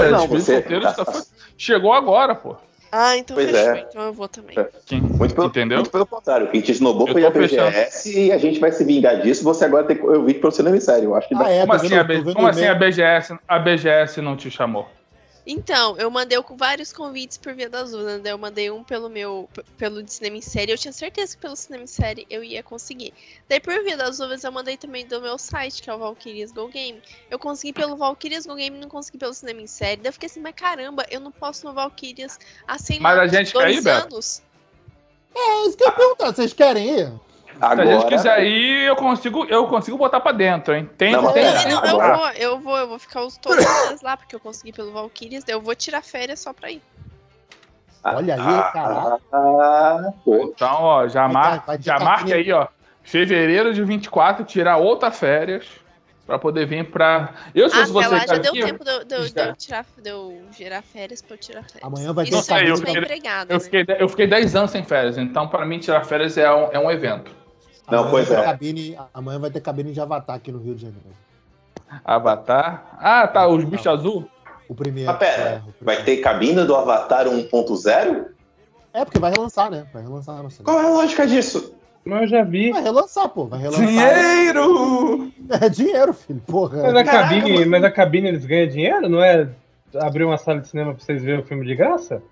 foi, não, Despedida de você- Solteiro foi- chegou agora, pô. Ah, então Pois fechou. é. Então eu vou também. É. Quem- Muito pelo, Entendeu? muito pelo contrário. Quem te esnobou Eu foi a BGS e a gente vai se vingar disso. Você agora tem eu vi pro cinema em sério. Eu acho que dá. Ah, é, Como tô assim, vendo- a, como o assim a BGS, a BGS não te chamou? Então, eu mandei com vários convites por via das urnas. Daí eu mandei um pelo meu. pelo de cinema em série. Eu tinha certeza que pelo cinema em série eu ia conseguir. Daí por via das urnas eu mandei também do meu site, que é o Valkyrias Go Game. Eu consegui pelo Valkyrias Go Game não consegui pelo cinema em série. Daí eu fiquei assim, mas caramba, eu não posso no Valkyrias há sei Mas lá, a gente quer ir, Beto? anos. É isso que eu ia perguntar. Vocês querem ir? Se a gente Agora. quiser ir, eu consigo, eu consigo botar pra dentro, hein? Tem, Não, tem. pera, Não, não, eu agora- vou, eu vou, eu vou ficar os todos lá, porque eu consegui pelo Valkyrias, daí eu vou tirar férias só pra ir. Olha aí, Ah, caralho. ah. Então, ó, já, Vai mar... vai ter já capinha. aí, ó. Fevereiro de 24, tirar outra férias pra poder vir pra. Eu, se Ah, até você, lá já cara, deu aqui, tempo de eu- de eu- de eu tirar, de eu gerar férias pra eu tirar férias. Amanhã vai ter Isso se eu cabine estiver pra- empregada, eu né? fiquei, eu fiquei 10 anos sem férias, então pra mim tirar férias é um, é um evento. Não, Amanhã pois é. Cabine, amanhã vai ter cabine de Avatar aqui no Rio de Janeiro. Avatar. Ah, tá, os bichos azul. O primeiro. Pera, é, o primeiro. Vai ter cabina do Avatar 1.0? É, porque vai relançar, né? Vai relançar no cinema. Qual é a lógica disso? Mas eu já vi. Vai relançar, pô. Vai relançar. Dinheiro! É dinheiro, filho. Porra. Mas a, Caraca, cabine, mano. mas a cabine eles ganham dinheiro? Não é abrir uma sala de cinema pra vocês verem o filme de graça?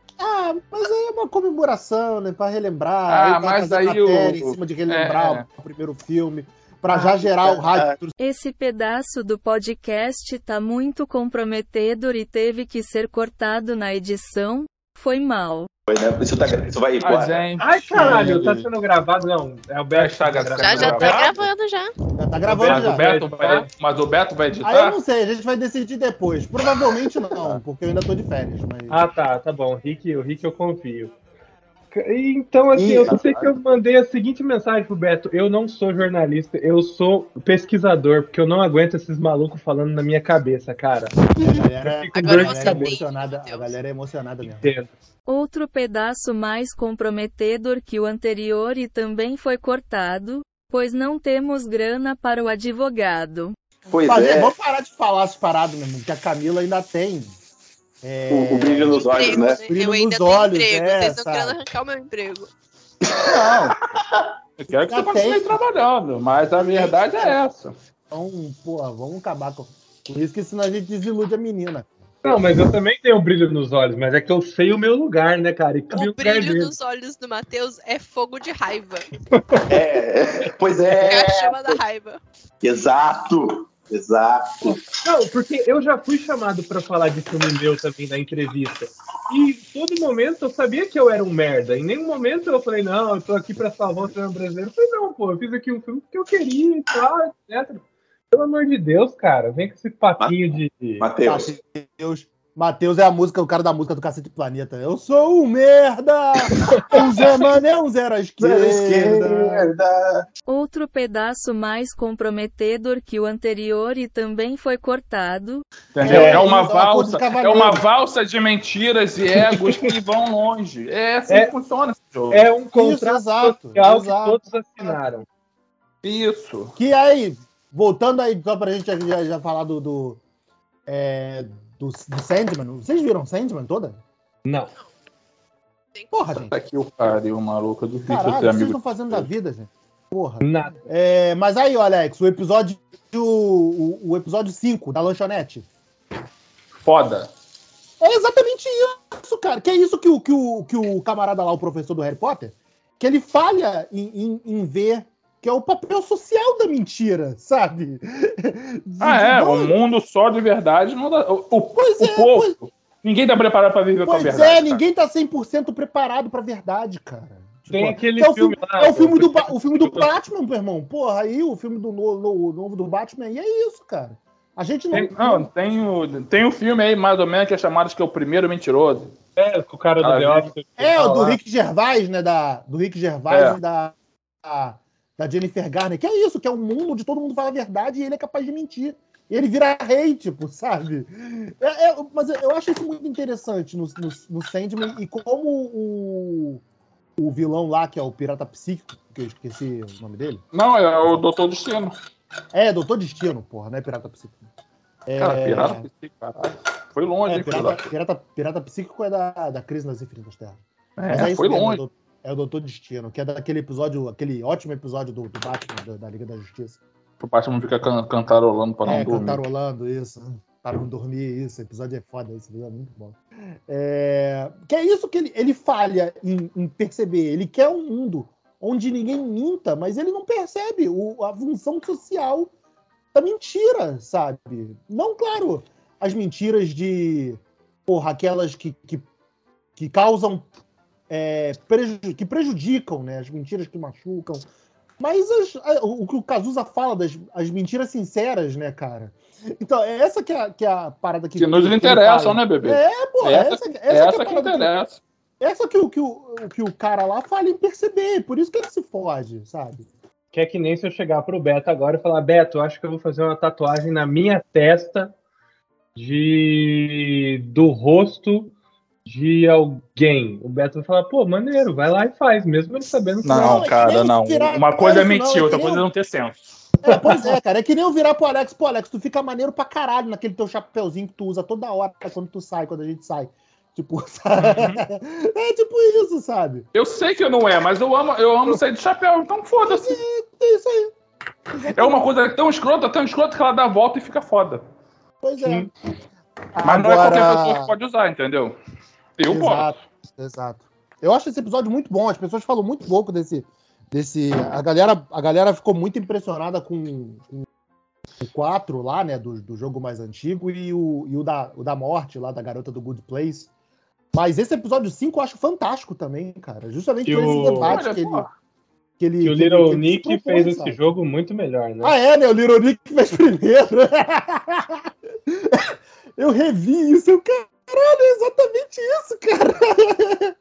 Ah, mas aí é uma comemoração, né? Pra relembrar. Ah, mas aí o- matéria em cima de relembrar É. o primeiro filme. Pra já gerar o hype. Esse pedaço do podcast tá muito comprometedor e teve que ser cortado na edição. Foi mal. Foi, né? Isso, tá, isso vai ir embora. gente. Ai, caralho, tá sendo gravado? Não, é o Beto. Tá Já, já tá Gravado? gravando já. Já tá gravando Mas o, já. Beto vai, mas o Beto vai Aí eu editar? não sei, a gente vai decidir depois. Provavelmente não, porque eu ainda tô de férias. Mas... Ah, tá, tá bom. Rick, o Rick eu confio. Então, assim, Ih, eu sei que eu mandei a seguinte mensagem pro Beto. Eu não sou jornalista, eu sou pesquisador, porque eu não aguento esses malucos falando na minha cabeça, cara. a galera, a galera é emocionada. A galera é emocionada mesmo. Entendo. Outro pedaço mais comprometedor que o anterior e também foi cortado, pois não temos grana para o advogado. Pois Fazer- é, Vamos parar de falar as paradas, meu irmão, que a Camila ainda tem. É, o, o brilho nos olhos, né? Brilho Eu ainda tenho olhos, emprego. é, Vocês sabe? querendo arrancar o meu emprego. Não, Eu quero que você continue trabalhando, mas a verdade é essa. então, porra, vamos acabar com, com isso, que senão a gente desilude a menina. Não, mas eu também tenho um brilho nos olhos, mas é que eu sei o meu lugar, né, cara? E O brilho dele. nos olhos do Matheus é fogo de raiva. É, pois É é, a chama da raiva. exato, exato. Não, porque eu já fui chamado pra falar de filme meu também na entrevista. E todo momento eu sabia que eu era um merda. Em nenhum momento eu falei, não, eu tô aqui pra salvar o cinema brasileiro. Eu falei, não, pô, eu fiz aqui um filme porque eu queria e tal, etc. Pelo amor de Deus, cara, vem com esse papinho de. Matheus, Matheus. É a música, o cara da música do Cacete Planeta. Eu sou um merda! Um Zé Mané, um zero à zero esquerda. esquerda. Outro pedaço mais comprometedor que o anterior e também foi cortado? É, É, uma isso é valsa, de é uma valsa de mentiras e egos que vão longe. É assim É. que funciona esse jogo. É um Isso, contrato exato. social que todos assinaram. Isso. Que aí, voltando aí, só pra gente já, já falar do. Do, é, do, do Sandman. Vocês viram Sandman toda? Não. Porra, gente. Tá aqui o pariu, maluco. É difícil Caralho, ser que vocês amigo. estão fazendo da vida, gente? Porra. Nada. É, mas aí, Alex, o episódio. O, o episódio 5 da lanchonete. Foda. É exatamente isso, cara. Que é isso que o, que o, que o camarada lá, o professor do Harry Potter, que ele falha em, em, em ver que é o papel social da mentira, sabe? De- Ah, é. de- O mundo só de verdade não dá. O, o, Pois o é, povo. Ninguém tá preparado pra viver com a Pois verdade. é, cara. ninguém tá 100% preparado pra verdade, cara. Tem Tipo, aquele é o filme filme, lá. é o filme do, Ba- o filme do Batman, meu irmão. Porra, aí o filme do no- no- novo do Batman, e é isso, cara. A gente não. Tem, não, tem o, tem um filme aí, mais ou menos, que é chamado acho que é o primeiro mentiroso. É, com o cara do Ah, The Office. É, o do. Rick Gervais, né? Da, do Rick Gervais É. e da, da, da Jennifer Garner. Que é isso, que é um mundo onde todo mundo fala a verdade e ele é capaz de mentir. Ele vira rei, tipo, sabe? É, é, mas eu acho isso muito interessante no, no, no Sandman e como o, o vilão lá, que é o pirata psíquico, que eu esqueci o nome dele. Não, é o Doutor Destino. É, Doutor Destino, porra, não é pirata psíquico. É, Cara, pirata psíquico, caralho. Foi longe, É, pirata, pirata, pirata Psíquico é da, da Crise nas Infinitas Terras. Mas É, foi longe. É é o Doutor Destino, que é daquele episódio, aquele ótimo episódio do, do Batman, da, da Liga da Justiça. O Batman fica can- cantarolando pra não é, dormir. cantarolando isso. Para não dormir, isso. episódio é foda, esse episódio é muito bom. É, que é isso que ele, ele falha em, em perceber. Ele quer um mundo onde ninguém minta, mas ele não percebe o- a função social da mentira, sabe? Não, claro, as mentiras de. Porra, aquelas que, que, que causam. É, preju- que prejudicam, né? As mentiras que machucam. Mas as- a- o que o Cazuza fala das as mentiras sinceras, né, cara? Então, é essa que é, a- que é a parada que. Que nos interessam, fala. né, bebê? É, pô, Essa- essa, essa, Essa, que é que parada que- interessa. essa que, o, que, o, que o cara lá fala em perceber, por isso que ele se foge, sabe? Que é que nem se eu chegar pro Beto agora e falar, Beto, acho que eu vou fazer uma tatuagem na minha testa de do rosto de alguém. O Beto vai falar, pô, maneiro, vai lá e faz, mesmo ele sabendo que Não, é que cara, não. virar- Uma coisa é não, mentir, é outra coisa é não ter senso. É, pois é, cara. É que nem eu virar pro Alex. Pô, Alex, tu fica maneiro pra caralho naquele teu chapéuzinho que tu usa toda hora quando tu sai, quando a gente sai. Tipo, sabe? É tipo isso, sabe? Eu sei que não é, mas eu amo, eu amo sair de chapéu, então foda-se. É isso aí. É uma coisa tão escrota, tão escrota que ela dá a volta e fica foda. Pois é. Sim. Mas não é qualquer Agora- pessoa que pode usar, entendeu? Eu. Exato, exato. Eu acho esse episódio muito bom. As pessoas falam muito pouco desse. desse a, galera, a galera ficou muito impressionada com, com o 4 lá, né? Do, do jogo mais antigo, e, o, e o, da, o da morte lá, da garota do Good Place. Mas esse episódio 5 eu acho fantástico também, cara. Justamente E por esse o- debate Olha, que ele. Que, ele, que o Little que ele Nick propôs, fez esse sabe? jogo muito melhor, né? Ah, é, né? O Little Nick fez primeiro. eu revi isso. Eu, caralho, é exatamente isso, cara.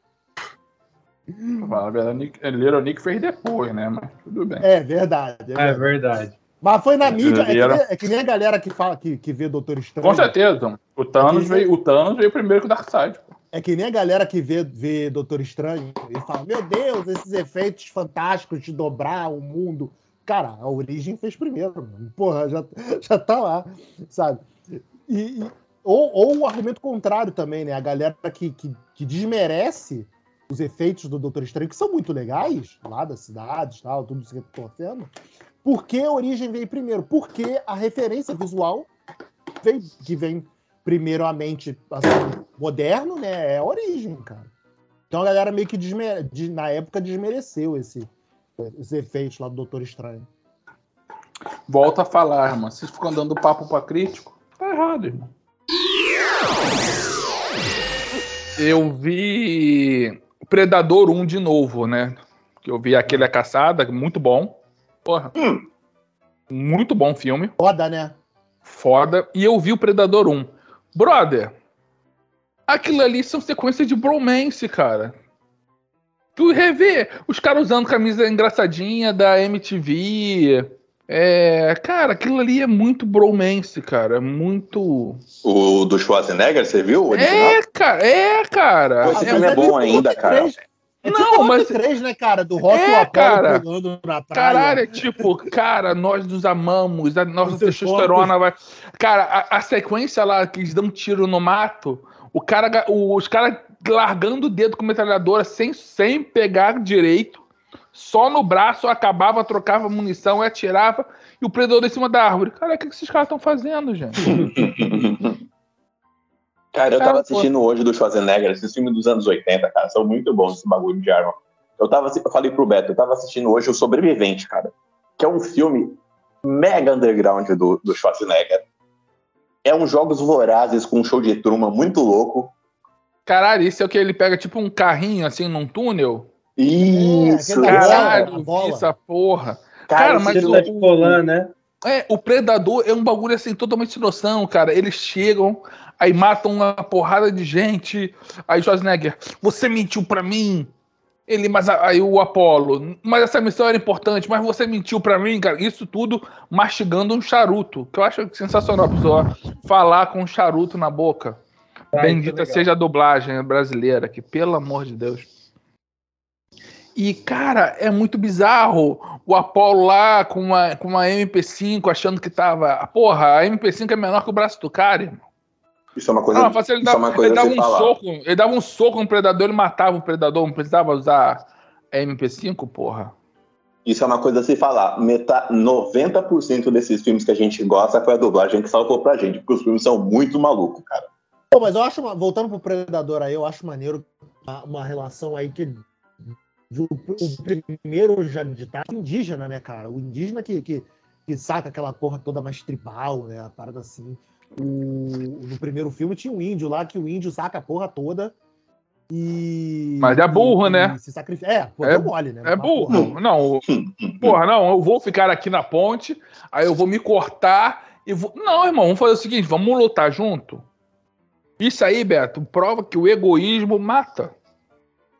Fala a verdade, Nick- Little Nick fez depois, né? Mas tudo bem. É verdade. É É verdade. verdade. Mas foi na mídia. É que, nem, é que nem a galera que, fala, que, que vê Doutor Estranho. Com certeza. O Thanos, veio, o Thanos veio primeiro que o Darkseid. É que nem a galera que vê, vê Doutor Estranho e fala: Meu Deus, esses efeitos fantásticos de dobrar o mundo. Cara, a origem fez primeiro, mano. Porra, já, já tá lá, sabe? E, e- ou, ou o argumento contrário também, né? A galera que, que, que desmerece os efeitos do Doutor Estranho, que são muito legais, lá das cidades tal, tudo isso que eu tô torcendo. Por que a origem veio primeiro? Porque a referência visual vem, que vem primeiro à mente assim, moderno, né? É a origem, cara. Então a galera meio que desmere... de- na época desmereceu esse, esses efeitos lá do Doutor Estranho. Volta a falar, irmão. Vocês ficam dando papo pra crítico? Tá errado, irmão. Eu vi Predador 1 de novo, né? Que eu vi aquele A Caçada, muito bom. Porra. Muito bom filme. Foda, né? Foda. E eu vi o Predador 1. Brother, aquilo ali são sequências de bromance, cara. Tu revê os caras usando camisa engraçadinha da MTV. É, cara, aquilo ali é muito bromance, cara. Muito. O do Schwarzenegger, você viu? É, cara, é, cara. Pô, esse É filme é muito- bom ainda, cara. É Não, tipo mas-. 3, né, cara? Do Rock É, e Apollo cara. na praia. Caralho, é tipo, cara, nós nos amamos, a nossa testosterona vai. Cara, a, a sequência lá que eles dão um tiro no mato, o cara, o- os caras largando o dedo com metralhadora sem, sem pegar direito, só no braço, acabava, trocava munição e atirava, e o predador em cima da árvore. Cara, o que, que esses caras estão fazendo, gente? Cara, eu Cara, tava assistindo hoje do Schwarzenegger, esses filmes dos anos 80, cara, são muito bons esse bagulho de arma. Eu tava, eu falei pro Beto, eu tava assistindo hoje O Sobrevivente, cara, que é um filme mega underground do, do Schwarzenegger. É um Jogos Vorazes com um show de turma muito louco. Caralho, isso é o que ele pega tipo um carrinho assim num túnel? Isso, da bola, Caralho, bola. essa porra. Cara, Cara, mas filme- tá né? É, o Predador é um bagulho assim, totalmente sem noção, cara. Eles chegam, aí matam uma porrada de gente. Aí Schwarzenegger, você mentiu pra mim. Ele, mas aí o Apolo, mas essa missão era importante, mas você mentiu pra mim, cara. Isso tudo mastigando um charuto, que eu acho sensacional a pessoa falar com um charuto na boca. Ah, Bendita isso é legal. seja a dublagem brasileira, que pelo amor de Deus. E, cara, é muito bizarro o Apollo lá com uma, com uma MP5 achando que tava. Porra, a MP5 é menor que o braço do cara, irmão. Isso é uma coisa, fácil, ele isso é dava, uma coisa ele dava um falar. soco, ele dava um soco no predador, ele matava o predador, não precisava usar MP5, porra. Isso é uma coisa a se falar. Meta 90% desses filmes que a gente gosta foi a dublagem que salvou pra gente, porque os filmes são muito malucos, cara. Pô, mas eu acho, voltando pro Predador aí, eu acho maneiro uma, uma relação aí que o, primeiro de tá indígena, né, cara? O indígena que, que, que saca aquela porra toda mais tribal, né? A parada assim. O, no primeiro filme tinha um índio lá que o índio saca a porra toda e. Mas é burro, e- né? Se sacrifica. É, pô, É- mole, né? É Uma porra. burro. Não, porra, não, eu vou ficar aqui na ponte, aí eu vou me cortar e vou. Não, irmão, vamos fazer o seguinte, vamos lutar junto. Isso aí, Beto, prova que o egoísmo mata.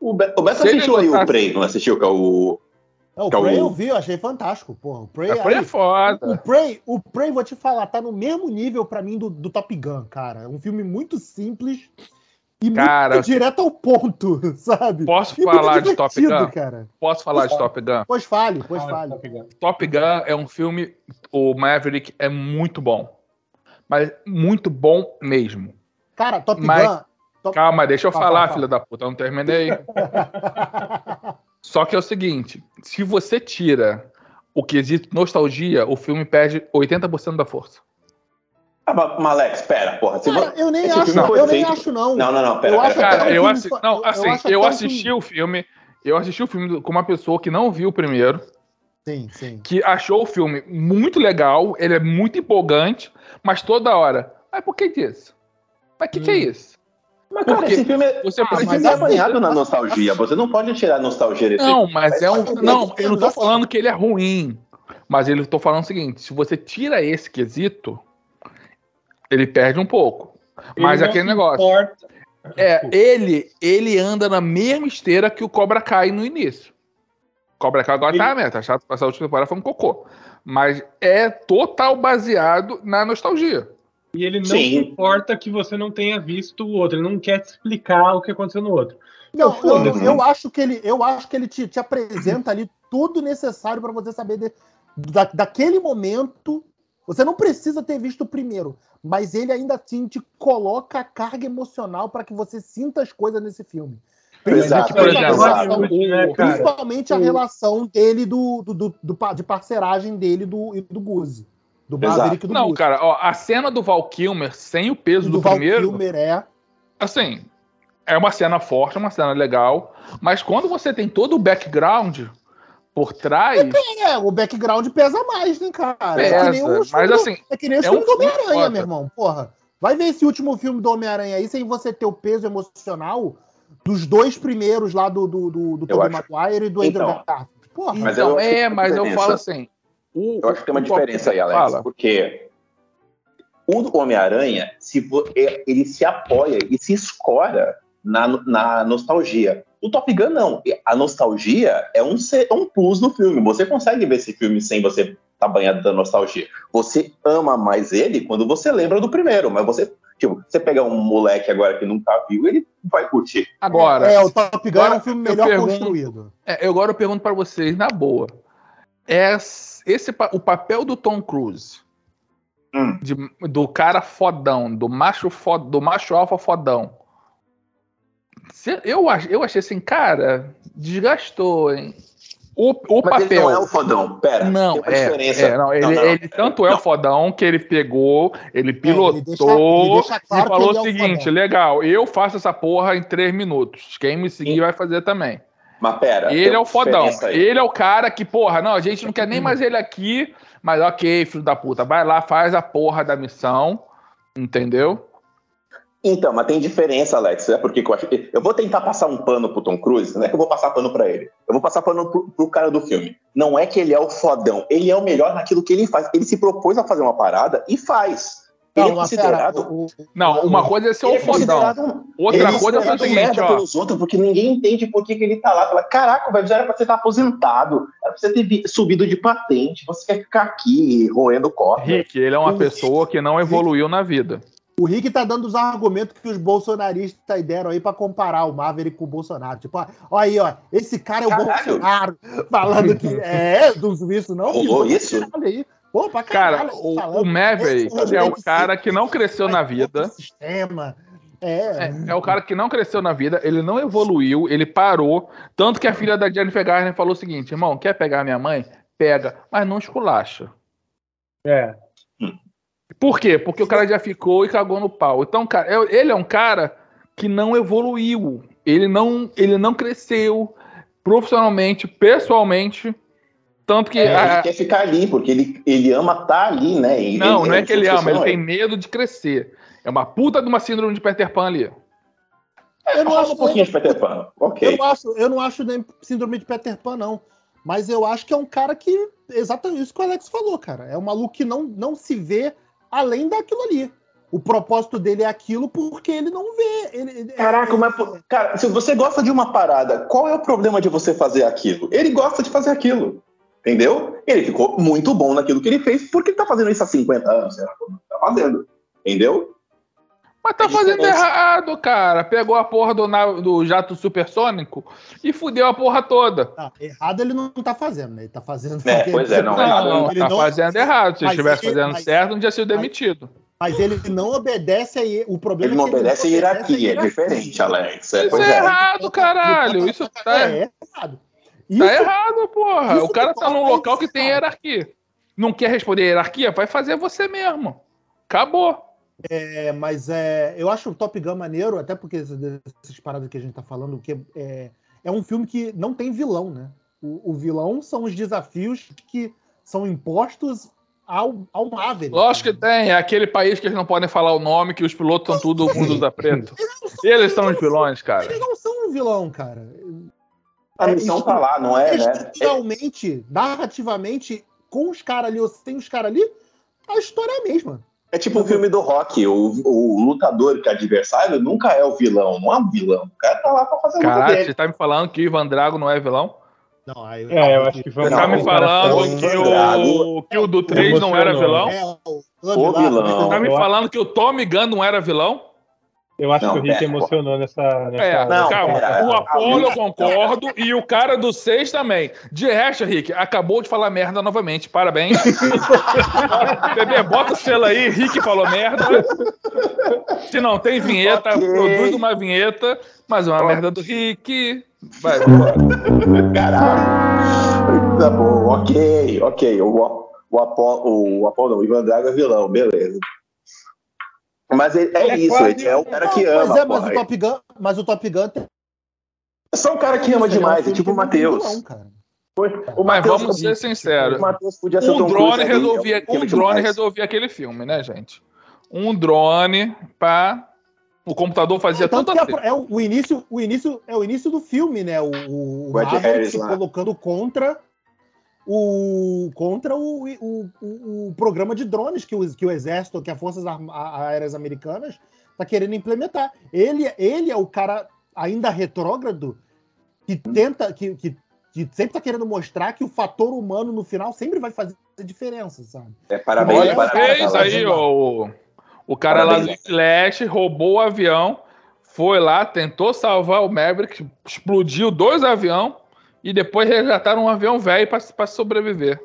O, Be o Beto assistiu aí o Prey, não assistiu? Que é o. Não, o Que é o- Prey eu vi, eu achei fantástico, porra. O Prey, Prey é aí- foda. O Prey, o Prey, vou te falar, tá no mesmo nível pra mim do, do Top Gun, cara. É um filme muito simples e Cara, muito direto ao ponto, sabe? Posso E falar de Top Gun? cara. Posso falar de Top Gun? Pois fale, pois fale. tá pegando. Top Gun é um filme, o Maverick é muito bom. Mas muito bom mesmo. Cara, Top Mas- Gun. Top... Calma, deixa eu Fala, falar, fala, filha da puta, eu não terminei. Só que é o seguinte, se você tira o quesito nostalgia, o filme perde 80% da força. Ah, mas, Alex, pera, porra. Cara, eu nem acho, eu nem acho, não. Não, não, não, pera. Eu pera, acho pera, até Cara, eu, assi... não, eu- assim, eu eu, assisti o filme, eu assisti o filme com uma pessoa que não viu o primeiro, Sim, sim. que achou o filme muito legal, ele é muito empolgante, mas toda hora, mas por que disso? Mas o que, que é Hum. isso? Mas, cara, Porque esse filme é, Você Ah, precisa mas filme é banhado na nostalgia. Você não pode tirar a nostalgia desse Não, mas é um. Não, eu não tô falando que ele é ruim. Mas ele tô falando o seguinte: se você tira esse quesito, ele perde um pouco. Mas Ele aquele negócio. importa. É, ele, ele anda na mesma esteira que o Cobra Kai no início. Cobra Kai agora tá Ele- a meta. Chato passar a última temporada foi um cocô. Mas é total baseado na nostalgia. E ele não Sim. importa que você não tenha visto o outro. Ele não quer te explicar o que aconteceu no outro. Não, eu, Foda-se. eu acho que ele, eu acho que ele te, te apresenta ali tudo necessário pra você saber de- da, daquele momento. Você não precisa ter visto o primeiro, mas ele ainda assim te coloca a carga emocional pra que você sinta as coisas nesse filme. Exato, por a exemplo, relação- né, principalmente a relação dele do, do, do- do de parceragem dele do, e do Guzi. Do Exato. Maverick e do Não, Guzi. cara, ó, a cena do Val Kilmer sem o peso do, do Val primeiro. Kilmer é. assim, é uma cena forte, é uma cena legal, mas quando você tem todo o background por trás, É, o background pesa mais, né, cara? é que nem pesa, os mas do- assim, É que nem os É um filmes do filme Homem-Aranha, meu irmão. Porra. Vai ver esse último filme do Homem-Aranha aí sem você ter o peso emocional dos dois primeiros lá do, do, do, do Tobey acho- Maguire e do Andrew Então. Garfield. Porra. Mas então, é, tem uma mas eu falo assim, o, Eu acho que tem uma diferença aí, Alex, Fala. porque o Homem-Aranha, é- ele se apoia e se escora na, na nostalgia. O Top Gun não. A nostalgia é um, é um plus no filme. Você consegue ver esse filme sem você estar banhado da nostalgia. Você ama mais ele quando você lembra do primeiro, mas você, tipo, você pegar um moleque agora que nunca viu, ele vai curtir. Agora, É, o Top Gun é um filme melhor pergunto- construído. é, eu agora eu pergunto pra vocês, na boa, é esse o papel do Tom Cruise, Hum. de- do cara fodão, do macho fod, do macho alfa fodão. Eu, eu achei assim, cara, desgastou, hein? O, o Mas ele papel. não é o fodão. Pera, Não, tem uma é, diferença. é, não, ele, Não, não, ele tanto é o fodão que ele pegou, ele pilotou ele deixa- ele deixa claro e falou o ele é o seguinte: legal, eu faço essa porra em três minutos. Quem me seguir vai fazer também. Mas pera. Ele é o fodão. aí. Ele é o cara que, porra, não, a gente não quer nem mais ele aqui, mas ok, filho da puta, vai lá, faz a porra da missão, entendeu? Então, mas tem diferença, Alex. É porque que eu acho. Eu vou tentar passar um pano pro Tom Cruise, não é que eu vou passar pano pra ele. Eu vou passar pano pro, pro cara do filme. Não é que ele é o fodão, ele é o melhor naquilo que ele faz. Ele se propôs a fazer uma parada e faz. Ele é Não, pera, considerado. o- Não, uma coisa é ser ele o é fodão. um- Outra ele coisa é ser o seguinte, merda ó. pelos outros, porque ninguém entende por que, que ele tá lá. Fala, caraca, velho, já era pra você estar aposentado, era pra você ter subido de patente, você quer ficar aqui roendo corda. Rick, ele é uma pessoa que não evoluiu na vida. O Rick tá dando os argumentos que os bolsonaristas deram aí pra comparar o Maverick com o Bolsonaro. Tipo, ó, ó aí, ó, esse cara é o Caralho. Bolsonaro. Falando que. É, não viu isso não? Rolou isso? Olha aí. Pô, pra Cara, caralho, o, falando. o Maverick Esse é o cara que não cresceu na vida. Sistema. É. É, é o cara que não cresceu na vida, ele não evoluiu, ele parou. Tanto que a filha da Jennifer Garner falou o seguinte: irmão, quer pegar minha mãe? Pega, mas não esculacha. É. Por quê? Porque o cara já ficou e cagou no pau. Então, cara, é- ele é um cara que não evoluiu. Ele não, ele não cresceu profissionalmente, pessoalmente. Tanto que. É, a- ele quer ficar ali, porque ele, ele ama estar ali, né? E não, não é que ele ama, ele tem medo de crescer. É uma puta de uma síndrome de Peter Pan ali. Eu não Fala acho um pouquinho de Peter Pan. Eu Ok. não acho, eu não acho nem síndrome de Peter Pan, não. Mas eu acho que é um cara que. Exatamente isso que o Alex falou, cara. É um maluco que não, não se vê além daquilo ali. O propósito dele é aquilo porque ele não vê. Ele, ele- Caraca, é- mas, cara, se você gosta de uma parada, qual é o problema de você fazer aquilo? Ele gosta de fazer aquilo. Entendeu? Ele ficou muito bom naquilo que ele fez, porque ele tá fazendo isso há 50 anos, sei tá fazendo. Entendeu? Mas tá É fazendo errado, cara. Pegou a porra do, na- do jato supersônico e fudeu a porra toda. Ah, errado ele não tá fazendo, né? Ele tá fazendo. É, pois é, não, Não, errado ele tá não- fazendo errado. Se mas estivesse ele- fazendo mas- certo, não tinha sido demitido. Mas ele não obedece aí. O problema Ele não é que obedece a ele hierarquia, é diferente, Alex. É, Isso pois é é. errado, caralho. Isso tá, É, é errado. Isso- tá errado, porra. O cara tá num local que tem hierarquia. Não quer responder a hierarquia? Vai fazer você mesmo. Acabou. É, mas é, eu acho o Top Gun maneiro, até porque essas paradas que a gente tá falando, que é, é um filme que não tem vilão, né? O, o vilão são os desafios que são impostos ao, ao Maverick. Lógico que tem. É aquele país que eles não podem falar o nome, que os pilotos são tudo mundo da preto. Eles são os vilões, cara. Eles não são um vilão, cara. A missão tá lá, não é, né? Estruturalmente, narrativamente, com os caras ali ou sem os caras ali, a história é a mesma. É tipo o filme do Rock, o, o lutador que é adversário nunca é o vilão, não é um vilão. O cara tá lá pra fazer o luta Caralho, dele. você tá me falando que o Ivan Drago não é vilão? Não, aí, É, eu acho que foi Você Não, tá me o cara falando que o, que o do 3 não era vilão? É, o, O vilão. Você tá me falando que o Tommy Gunn não era vilão? Eu acho Não, que o Rick pera, emocionou nessa. nessa É, Não, calma. pera. o Apolo eu concordo e o cara do 6 também. De resto, Rick, acabou de falar merda novamente. Parabéns. Bebê, bota o selo aí. Rick falou merda. Se não tem vinheta, Ok. produz uma vinheta. Mas uma merda do Rick. Vai. Caralho. Tá bom, ok, ok. O, o, Apolo, o Apolo, não, o Ivan Drago é vilão, beleza. Mas ele- é, Ele é isso, quase ele é o cara que ama. mas, é, mas, porra. o Top Gun, mas o Top Gun tem É só um cara que ama é demais, é tipo o não tem Matheus. vilão, cara. O Mas vamos ser sinceros. Um drone, resolvia, é um um drone resolvia aquele filme, né, gente? Um drone pra. O computador fazia Tanto tudo que assim. é, é o, o início, o início é o início do filme, né? O, o, O Harris colocando contra o contra o, o, o, o programa de drones que o, que o exército, que as forças aéreas americanas tá querendo implementar. Ele, ele é o cara ainda retrógrado que tenta que, que, que sempre tá querendo mostrar que o fator humano no final sempre vai fazer diferença, sabe? É, parabéns, Olha, parabéns. fez parabéns. aí, o, o cara lá do Parabéns. Flash roubou o avião, foi lá, tentou salvar o Maverick, explodiu dois aviões e depois resgataram um avião velho pra, pra sobreviver.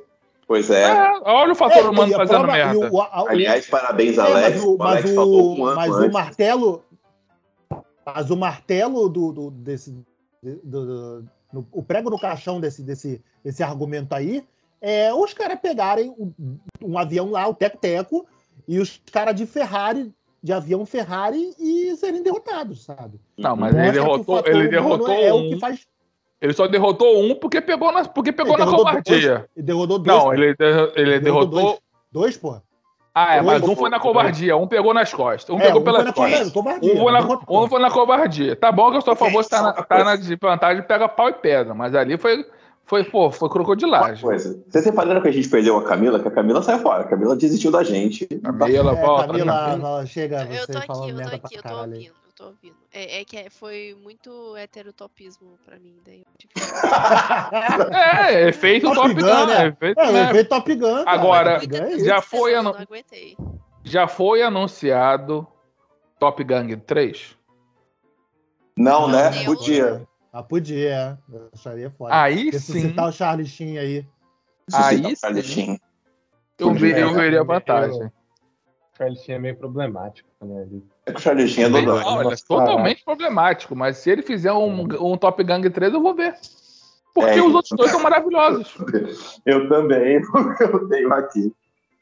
Pois é. É, olha o fator É, humano fazendo prova- merda. o- a- o- Aliás, parabéns, É, Alex. mas o, o Alex mas um ano mas o martelo. Mas o martelo do, do- desse. do- do- no- o prego no caixão desse, desse, desse argumento aí é os caras pegarem um, um avião lá, o Teco-Teco, e os caras de Ferrari, de avião Ferrari, e serem derrotados, sabe? Não, mas ele Mostra derrotou, ele derrotou é, é o um. que faz. Ele só derrotou um porque pegou na, porque pegou Ele na derrotou covardia. dois, ele derrotou dois. Não, ele, der- ele derrotou derrotou. dois. Dois, porra. Ah, é, mas um foi na covardia, um pegou nas costas. Um É, pegou um foi pelas na costas. covardia, Um foi, na, derrotou. um foi na covardia. Tá bom que eu sou a favor de estar na, uma tá na desvantagem pega pau e pedra, mas ali foi, foi, pô, foi Uma crocodilagem. coisa. Vocês repararam que a gente perdeu a Camila? Que a Camila saiu fora. A Camila desistiu da gente. Camila, É, volta. Camila, Camila. fala, chega Eu você tô aqui, eu tô aqui, eu tô ouvindo, eu tô ouvindo. É, é que é- foi muito heterotopismo pra mim, daí eu tive que- É, efeito Top Top Gun, Gun, né? efeito, É, o né? efeito Top Gun. cara. Agora, Top Gun é já foi aguentei. Já foi anunciado Top Gang 3? Não, né? Podia. Ah, podia, é. Eu acharia foda. Aí sim. Ressuscitar o Charlie Sheen aí. Aí Suscitar o Charlie sim. Sheen. Eu veria, eu veria Eu- vantagem. Charlie Sheen é meio problemático, né? Ele- Que o Charlie Sheen é Bem, dodói. olha, totalmente problemático, mas se ele fizer um, um Top Gang 3, eu vou ver. Porque É, os outros dois são maravilhosos. Eu também, eu tenho aqui.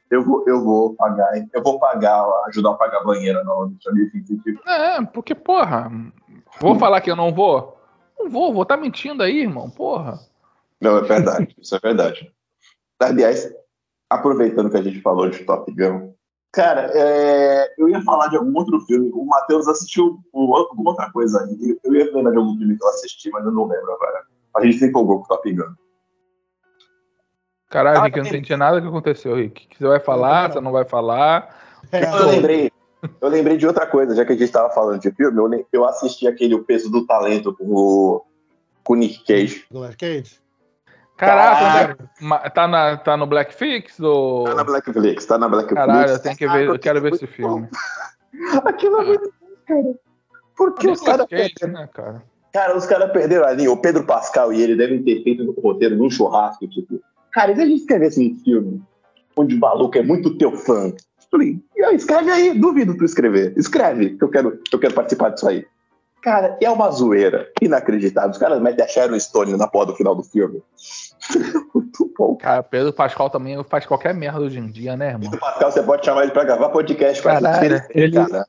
Eu vou, eu vou pagar, eu vou pagar, ajudar a pagar a banheira na do tipo, É, porque, porra, vou falar que eu não vou? Não vou, vou estar mentindo aí, irmão, porra. Não, é verdade, isso é verdade. Aliás, aproveitando que a gente falou de Top Gun, cara, é, eu ia falar de algum outro filme. O Matheus assistiu alguma outra coisa aí. Eu ia lembrar de algum filme que eu assisti, mas eu não lembro agora. A gente se empolgou com o Top Gun. Caralho, Ah, Rick, eu não entendi nada que aconteceu, Rick. Que você vai falar, Não. você não vai falar. É, Eu lembrei, eu lembrei de outra coisa, já que a gente estava falando de filme, eu, eu assisti aquele O Peso do Talento com o, com o Nick Cage. Nicolas Cage. Caraca, Caraca. tá, na, tá no Blackfix? Ou... Tá na Blackflix, tá na Blackflix. Caralho, eu tenho que ver, eu quero ver esse filme. Aquilo é muito bom, cara. Porque os caras perderam. né, cara? Cara, os caras perderam a linha. O Pedro Pascal e ele devem ter feito um roteiro num churrasco, tipo, cara, e se a gente escrevesse um filme onde o maluco é muito teu fã? Falei, escreve aí, duvido tu escrever. Escreve, que eu quero, que eu quero participar disso aí. Cara, é uma zoeira inacreditável. Os caras metem a Sharon Stone na porra do final do filme. muito bom. Cara, Pedro Pascal também faz qualquer merda hoje em dia, né, irmão? Pedro Pascal, você pode chamar ele pra gravar podcast com a Caralho, gente. ele- cara.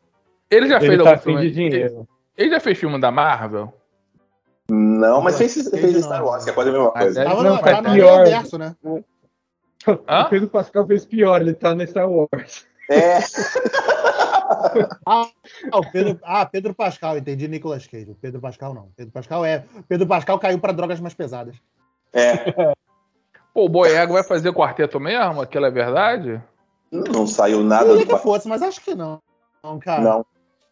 Ele já fez Ele tá algum filme? de dinheiro. Ele já fez filme da Marvel? Não, mas fez, Ele fez. Star Wars, que é quase a mesma coisa. é- Tava não, tá no pior. universo, né? Hã? O Pedro Pascal fez pior, ele tá no Star Wars. É, Ah, o Pedro, ah, Pedro Pascal, entendi Nicolas Cage. Pedro Pascal não. Pedro Pascal é. Pedro Pascal caiu pra drogas mais pesadas. é. Pô, o Boyega vai fazer quarteto mesmo? Aquilo é verdade? Não saiu nada Queria do que fosse, mas acho que não. Não, cara. Não.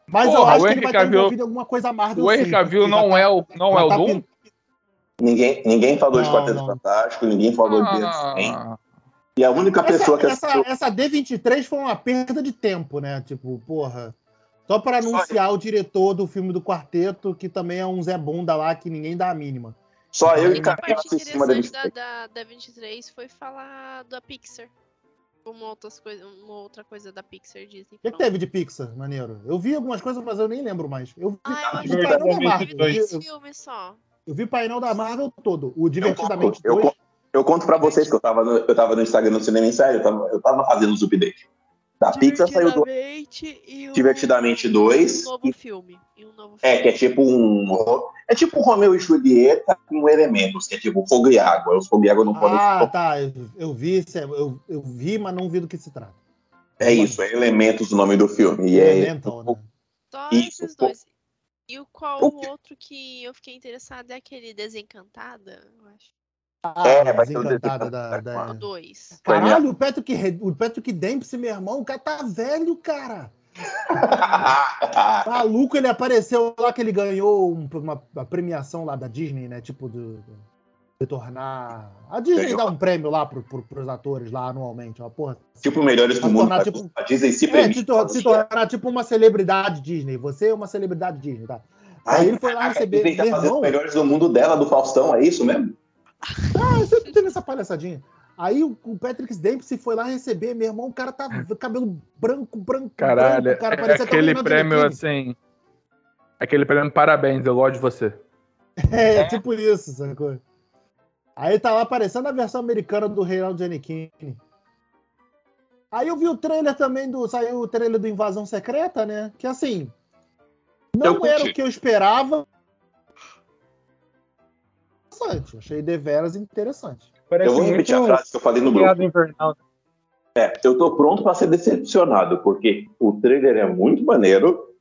Mas eu Porra, acho o que ele vai estar Cavill- envolvido alguma coisa Marvel. O Henry sim, Cavill não tá- é o, não é o tá Doom? Ninguém, ninguém falou de Não, Quarteto não. Fantástico, ninguém falou de. Ah, E a única pessoa que Essa, assistiu. essa, essa D23 foi uma perda de tempo, né? Tipo, porra. Só para anunciar o diretor do filme do quarteto, que também é um Zé Bunda lá, que ninguém dá a mínima. Só A eu e única Caminho parte assistimos a interessante da, 23. da, da 23 foi falar da Pixar. Uma, outras coisa, uma outra coisa da Pixar Disney. O que, que Pronto. teve de Pixar, maneiro? Eu vi algumas coisas, mas eu nem lembro mais. Eu vi, Ah, eu eu vi que painel da Marvel. Eu vi, Dois eu- filmes só. eu vi painel da Marvel todo. O Eu Divertidamente conto, eu, 2. Eu conto pra vocês que eu tava no, eu tava no Instagram no Cinema em Série, eu tava, eu tava fazendo os updates. Da Pixar saiu do Divertidamente e o- Divertidamente 2. Um novo filme. E um novo É, filme. que é tipo um. É tipo um Romeu e Julieta com elementos, que é tipo fogo e água. Os fogo e água não podem. Ah, tá. Eu, eu vi, eu, eu vi, mas não vi do que se trata. É isso, é elementos o nome do filme. E é. Elemental, né? Só Isso, esses dois. E o qual O outro que eu fiquei interessada é aquele Desencantada, eu acho. Ah, É, vai ter o desencantada da, da... dois. Caralho, o Patrick, o Patrick Dempsey, meu irmão, o cara tá velho, cara. Maluco, ele apareceu lá que ele ganhou um- uma, uma premiação lá da Disney, né? Tipo, do, do- retornar. A Disney Ganhou. dá um prêmio lá pro, pro, pros atores lá anualmente, uma porra. tipo melhores do Vai mundo. tornar, mas tipo- A Disney se É, permite se, tor- fazer se tornar tipo uma celebridade Disney. Você é uma celebridade Disney, tá? Aí ele foi lá receber. A Disney tá fazendo os melhores do mundo dela, do Faustão, é isso mesmo? Ah, sempre teve essa palhaçadinha. Aí o, o Patrick Dempsey foi lá receber, meu irmão, o cara tá cabelo branco, branco, Caralho, branco, cara, é aquele prêmio assim. Aquele prêmio parabéns, eu gosto de você. É, tipo isso, sacou? Aí tá lá aparecendo a versão americana do Reinaldo Giannichini. Aí eu vi o trailer também do. Saiu o trailer do Invasão Secreta, né? Que assim. Não Eu era curti. o que eu esperava. Interessante, achei deveras interessante. Parece Eu vou repetir a frase que eu falei no grupo. Invernal. Eu tô pronto pra ser decepcionado, porque o trailer é muito maneiro.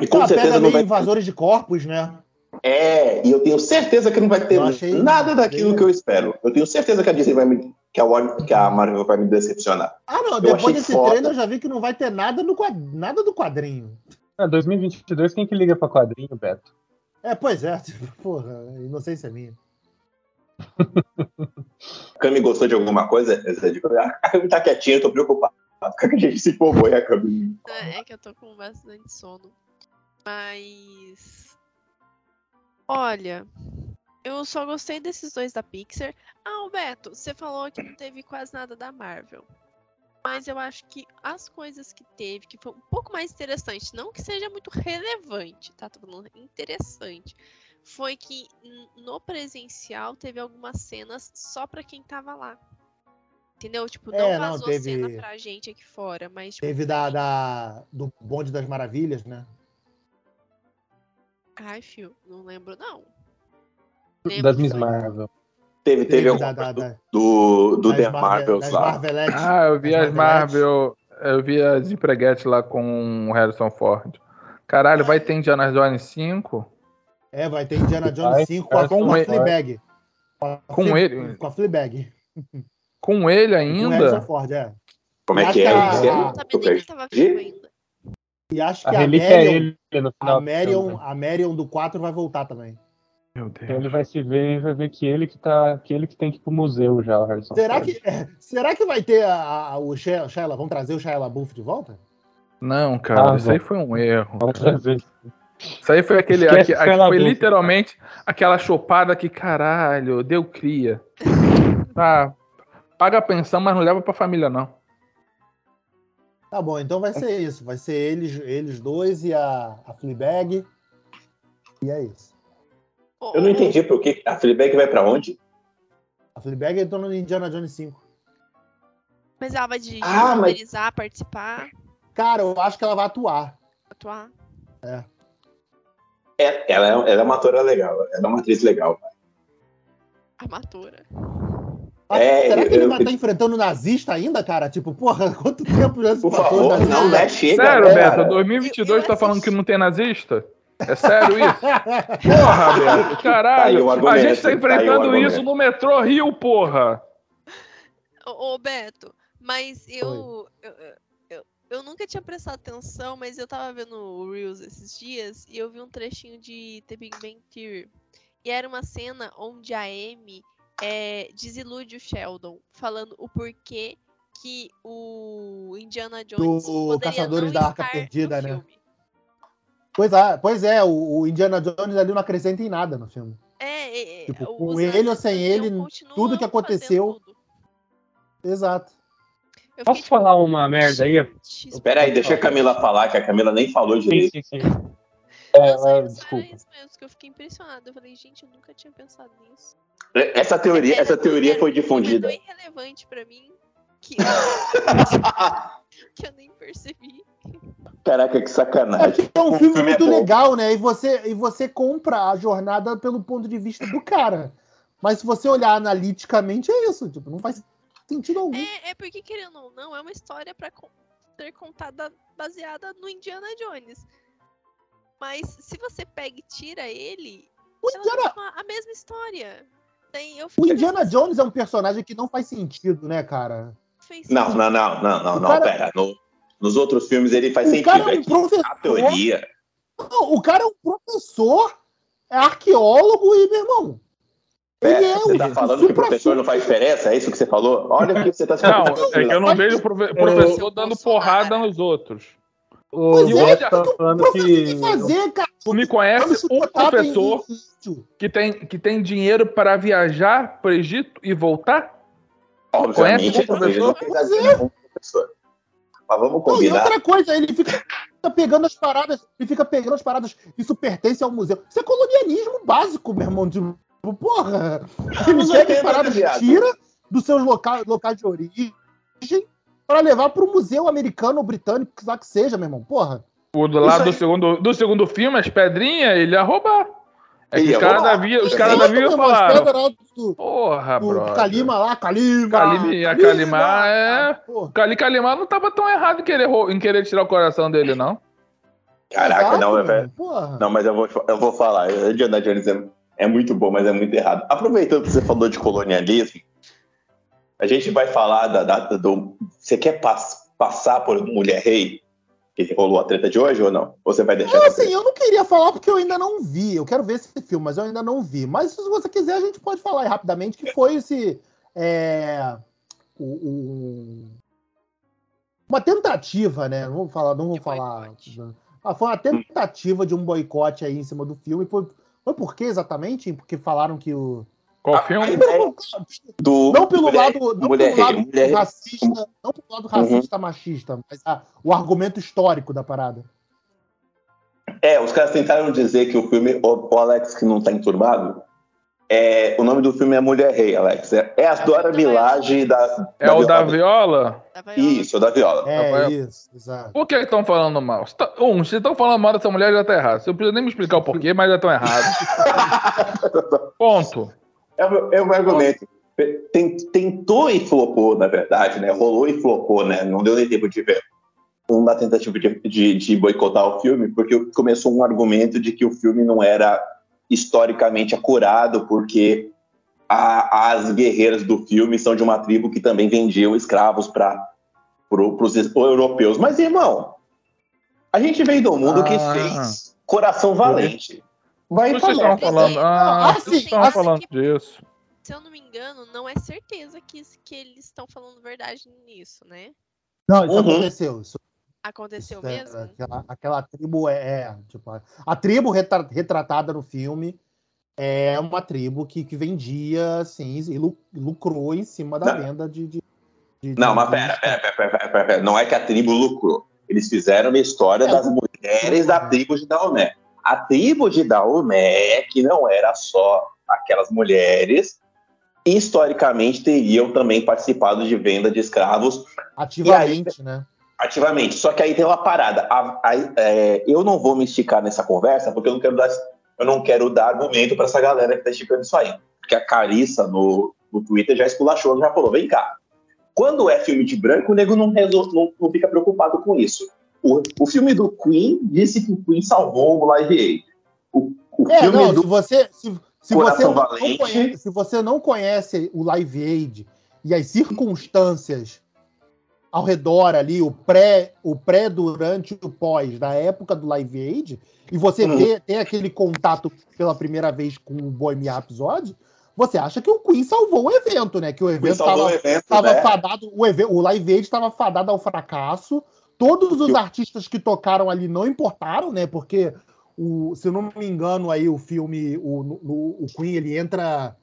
E com Ela certeza não vai invasores de corpos, né? É, e eu tenho certeza que não vai ter nada daquilo que eu espero. Eu tenho certeza que a Disney vai me. que a, Warner, que a Marvel vai me decepcionar. Ah, não, Eu depois desse foda. trailer eu já vi que não vai ter nada, no quad... nada do quadrinho. Ah, 2022, quem que liga pra quadrinho, Beto? É, pois é, tipo, porra, inocência minha. A Cami gostou de alguma coisa? A Cami tá quietinha, eu tô preocupado. que a gente se empolgou e acabou. É, é que eu tô com bastante sono. Mas. Olha. Eu só gostei desses dois da Pixar. Ah, o Beto, você falou que não teve quase nada da Marvel. Mas eu acho que as coisas que teve, que foi um pouco mais interessante, não que seja muito relevante, tá? Tô falando interessante. Foi que no presencial teve algumas cenas só pra quem tava lá. Entendeu? Tipo, não É, não, vazou teve- cena pra gente aqui fora, mas tipo, Teve da, da, do Bonde das Maravilhas, né? Ai, fio, não lembro não. Das Lembro Miss só- Marvel. Teve, teve da, alguma da, da, do, do das The Marvel- Marvels lá. Marvelettes. Ah, eu vi As as. Marvel. Eu vi as empreguetes lá com o Harrison Ford. Caralho, vai ter Indiana Jones 5? É, vai ter Indiana Jones Vai, 5 com a, com a. Fleabag. Com, a Com ele? Com a Fleabag. Com ele Com o Harrison ainda? Ford, é. Como é Acho que que é? a- Eu não sabia nem que tava vivo ainda. E acho A que a, é Marion, ele no final. a, do Marion, a Marion do 4 vai voltar também. Meu Deus. Ele vai se ver e vai ver que ele que tá. Que ele que tem que ir pro museu já, o Harrison. Será Ford. que, será que vai ter a, a- o Shia, Shia, vão trazer o Shia LaBeouf de volta? Não, cara, Ah, isso aí foi um erro. Vamos trazer. Isso aí foi aquele. Aque- Shia foi literalmente aquela chopada que, caralho, deu cria. Tá. Paga a pensão, mas não leva pra família, não. Tá bom, então vai ser isso. Vai ser eles, eles dois e a, a Fleabag. E é isso. Eu não entendi por que a Fleabag vai pra onde? A Fleabag entrou no Indiana Jones 5. Mas ela vai dirigir, Ah, mas- roteirizar, participar, Cara, eu acho que ela vai atuar. atuar. É, ela, é, ela é uma atora legal, ela é uma atriz legal. Amatora. Ah, É, será que eu- ele eu- vai estar enfrentando nazista ainda, cara? Tipo, porra, quanto tempo já se Por passou favor, não, né? Chega, Sério, né, Beto, cara? 2022 Eu- tá eu falando assisti. que não tem nazista? É sério isso? Porra, Beto, Tá aí caralho. o a gente tá tá enfrentando argumento. isso no metrô Rio, porra. Ô, ô, Beto, mas eu, eu, eu, eu nunca tinha prestado atenção, mas eu tava vendo o Reels esses dias e eu vi um trechinho de The Big Bang Theory. E era uma cena onde a Amy é, desilude o Sheldon, falando o porquê que o Indiana Jones Do poderia Caçadores não da Arca Perdida, no né? filme. Pois é, pois é o, o Indiana Jones ali não acrescenta em nada no filme. É, é, é, Tipo, com ele ou sem ele, tudo que aconteceu- tudo. Exato. Eu Posso fiquei, tipo, falar uma merda aí? X- Pera aí, deixa a Camila falar, que a Camila nem falou Sim, direito. sim, sim. Não, É, sério, é, desculpa. isso mesmo, que eu fiquei impressionada. Eu falei, gente, eu nunca tinha pensado nisso. Essa teoria, Era- essa teoria era foi difundida. tão irrelevante pra mim que, que eu nem percebi. Caraca, que É sacanagem. porque é um O filme, filme é muito bom. legal, né? E você, e você compra a jornada pelo ponto de vista do cara. Mas se você olhar analiticamente, é isso. Tipo, não faz sentido algum. É, é porque, querendo ou não, é uma história pra con- ser contada baseada no Indiana Jones. Mas se você pega e tira ele, O Indiana, a mesma história. Eu o Indiana pensando, Jones é um personagem que não faz sentido, né, cara? fez Não, não, não, não, não, não, cara- pera. No- nos outros filmes ele faz O sentido. cara é um É que professor. a teoria. Não, o cara é um professor, é arqueólogo e, meu irmão. Ele Pera, é você o tá falando que o professor não faz diferença? É isso que você falou? Olha o que você tá Não, falando. é que eu não vejo o profe- professor dando porrada nos outros. O Pois é, o tá que o falando que. fazer, cara? Tu me conhece um botar bem professor que tem, que tem dinheiro para viajar para o Egito e voltar? Obviamente, Conhece o ele não professor? professor. Mas vamos Não, e combinar. outra coisa, ele fica, fica pegando as paradas, ele fica pegando as paradas, isso pertence ao museu. Isso é colonialismo básico, meu irmão. Tipo, porra. Ele pega as 80, paradas, tira dos seus loca locais de origem para levar para o museu americano ou britânico, que lá que seja, meu irmão. Porra. O do lado do segundo, do segundo filme, as pedrinhas, ele ia roubar. É que os caras da Via, os caras da Via falaram. do, Porra, do brother. Kalima lá, Kalima. Kalima- a Kalima é- Porra. Kali Kalimar não tava tão errado em querer, em querer tirar o coração dele, não. Caraca, Exato, não, é meu velho. Não, mas eu vou, eu vou falar. O Indiana Jones é, é muito bom, mas é muito errado. Aproveitando que você falou de colonialismo, a gente vai falar da data do. Você quer pass- passar por Mulher Rei? Que rolou a treta de hoje ou não? Ou você vai deixar? Não, assim, eu não queria falar porque eu ainda não vi. Eu quero ver esse filme, mas eu ainda não vi. Mas se você quiser, a gente pode falar aí rapidamente que foi esse. é, o, o- uma tentativa, né? Não vamos falar, não vamos De falar. Ah, foi uma tentativa de um boicote aí em cima do filme. Foi, foi por quê exatamente? Porque falaram que o. Qual A filme? ideia do Não pelo mulher- lado, não mulher pelo lado rei, mulher- racista, não pelo lado racista machista, mas ah, o argumento histórico da parada. É, os caras tentaram dizer que o filme, o, o Alex que não tá enturbado, é, o nome do filme é Mulher Rei, Alex. É, é a Dora Milaje da. É o da Viola. Da. Isso, o da Viola. É, Rafael. isso, exato. Por que estão falando mal? Se tá- Um, se estão falando mal dessa mulher, já tá errado. Você não precisa nem me explicar o porquê, mas já estão errados. Ponto. É, o- é o meu argumento. Tentou e flopou, na verdade, né? Rolou e flopou, né? Não deu nem tempo de ver uma tentativa de, de, de boicotar o filme, porque começou um argumento de que o filme não era historicamente acurado, porque a- as guerreiras do filme são de uma tribo que também vendiam escravos para os europeus. Mas, irmão, a gente veio do mundo que Ah. fez Coração Valente. Vai pra Vocês merda. falando. Ah, assim, vocês estão assim- falando disso. Se eu não me engano, não é certeza que, que eles estão falando verdade nisso, né? Não, isso Uhum. aconteceu. Isso, Aconteceu isso é- mesmo? aquela, aquela tribo é, é, tipo, a, a tribo retra- retratada no filme é uma tribo que, que vendia, assim, e lu- lucrou em cima da Não. venda de. de- de- Não, de- mas pera, pera, pera, pera, pera, pera. Não é que a tribo lucrou. Eles fizeram uma história É, das mulheres da tribo de Daomé. A tribo de Daomé, que não era só aquelas mulheres, historicamente teriam também participado de venda de escravos Ativamente, né? ativamente. Só que aí tem uma parada. A- a- é, eu não vou me esticar nessa conversa, porque eu não quero dar, eu não quero dar argumento para essa galera que está esticando isso aí. Porque a Carissa no, no Twitter já esculachou, já falou: vem cá. Quando é filme de branco, o nego não, não, não fica preocupado com isso. O, o filme do Queen disse que o Queen salvou o Live Aid. O, o É, filme não, do. se você, se, se você não conhece, se você não conhece o Live Aid e as circunstâncias ao redor ali, o pré, o pré, durante e o pós da época do Live Aid, e você Uhum. vê, tem aquele contato pela primeira vez com o Bohemian Rhapsody, você acha que o Queen salvou o evento, né? Que o evento estava né? fadado, o, o Live Aid estava fadado ao fracasso. Todos os artistas que tocaram ali não importaram, né? Porque, o, se eu não me engano, aí o filme, o, no- o Queen, ele entra.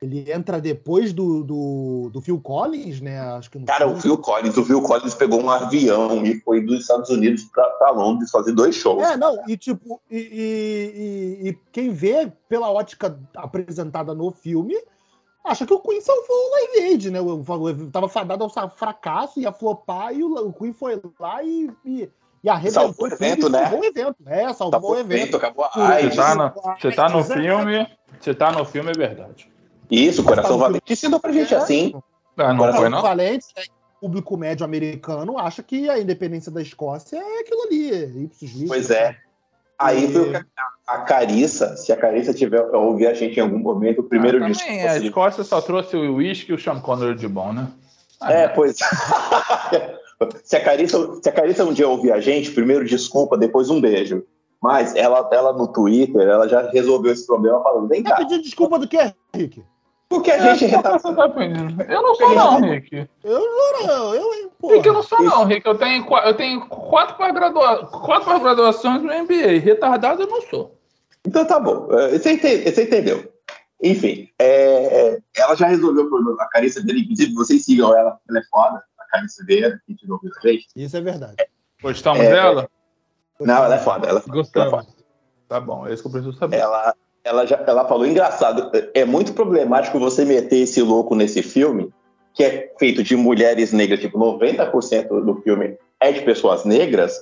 Ele entra depois do, do, do Phil Collins, né? Acho que Cara, o filme. Phil Collins, o Phil Collins pegou um avião e foi dos Estados Unidos para Londres fazer dois shows. É, não, e tipo, e, e- e- e quem vê pela ótica apresentada no filme, acha que o Queen salvou o Live Aid, né? O, o, tava fadado ao fracasso, ia flopar, e o, o Queen foi lá e, e, e arrebentou Salvou o evento, né? salvou o evento. É, salvou Tá o evento. acabou a AIDS. Você tá, no, você tá no é- filme. Você tá no filme, é verdade. Isso, tá Coração no Valente ensinou pra gente É. assim. Ah, não Coração foi, Não? Valente, né, o público médio americano acha que a independência da Escócia é aquilo ali, é lixos. Pois é. Aí foi o que a, Carissa, se a Carissa tiver a ouvir a gente em algum momento, o primeiro ah, disco. também, que A Escócia só trouxe o uísque e o Sean Connery de bom, né? Ah, É, pois. se, a Carissa, se a Carissa um dia ouvir a gente, primeiro desculpa, depois um beijo. Mas ela, ela no Twitter, ela já resolveu esse problema falando: vem Quer cá, pedir desculpa do que, Rick? porque a gente É, tá pedindo. Eu não sou, não, Rick. Eu não, eu, hein, pô. Rick, eu não sou, não, Rick. Eu tenho, eu tenho quatro pós-graduações no MBA. Retardado eu não sou. Então tá bom, eh, você, ente- você entendeu. Enfim, é, ela já resolveu o problema da Carissa dele. Inclusive, vocês sigam ela, ela é foda, a Carissa dele, que tirou a gente. Isso é verdade. Gostamos É, dela? Não, ela é foda, ela é foda. ela é foda. Tá bom, é isso que eu preciso saber. ela, ela, já, ela falou, engraçado, é muito problemático você meter esse louco nesse filme, que é feito de mulheres negras, tipo, 90% do filme é de pessoas negras,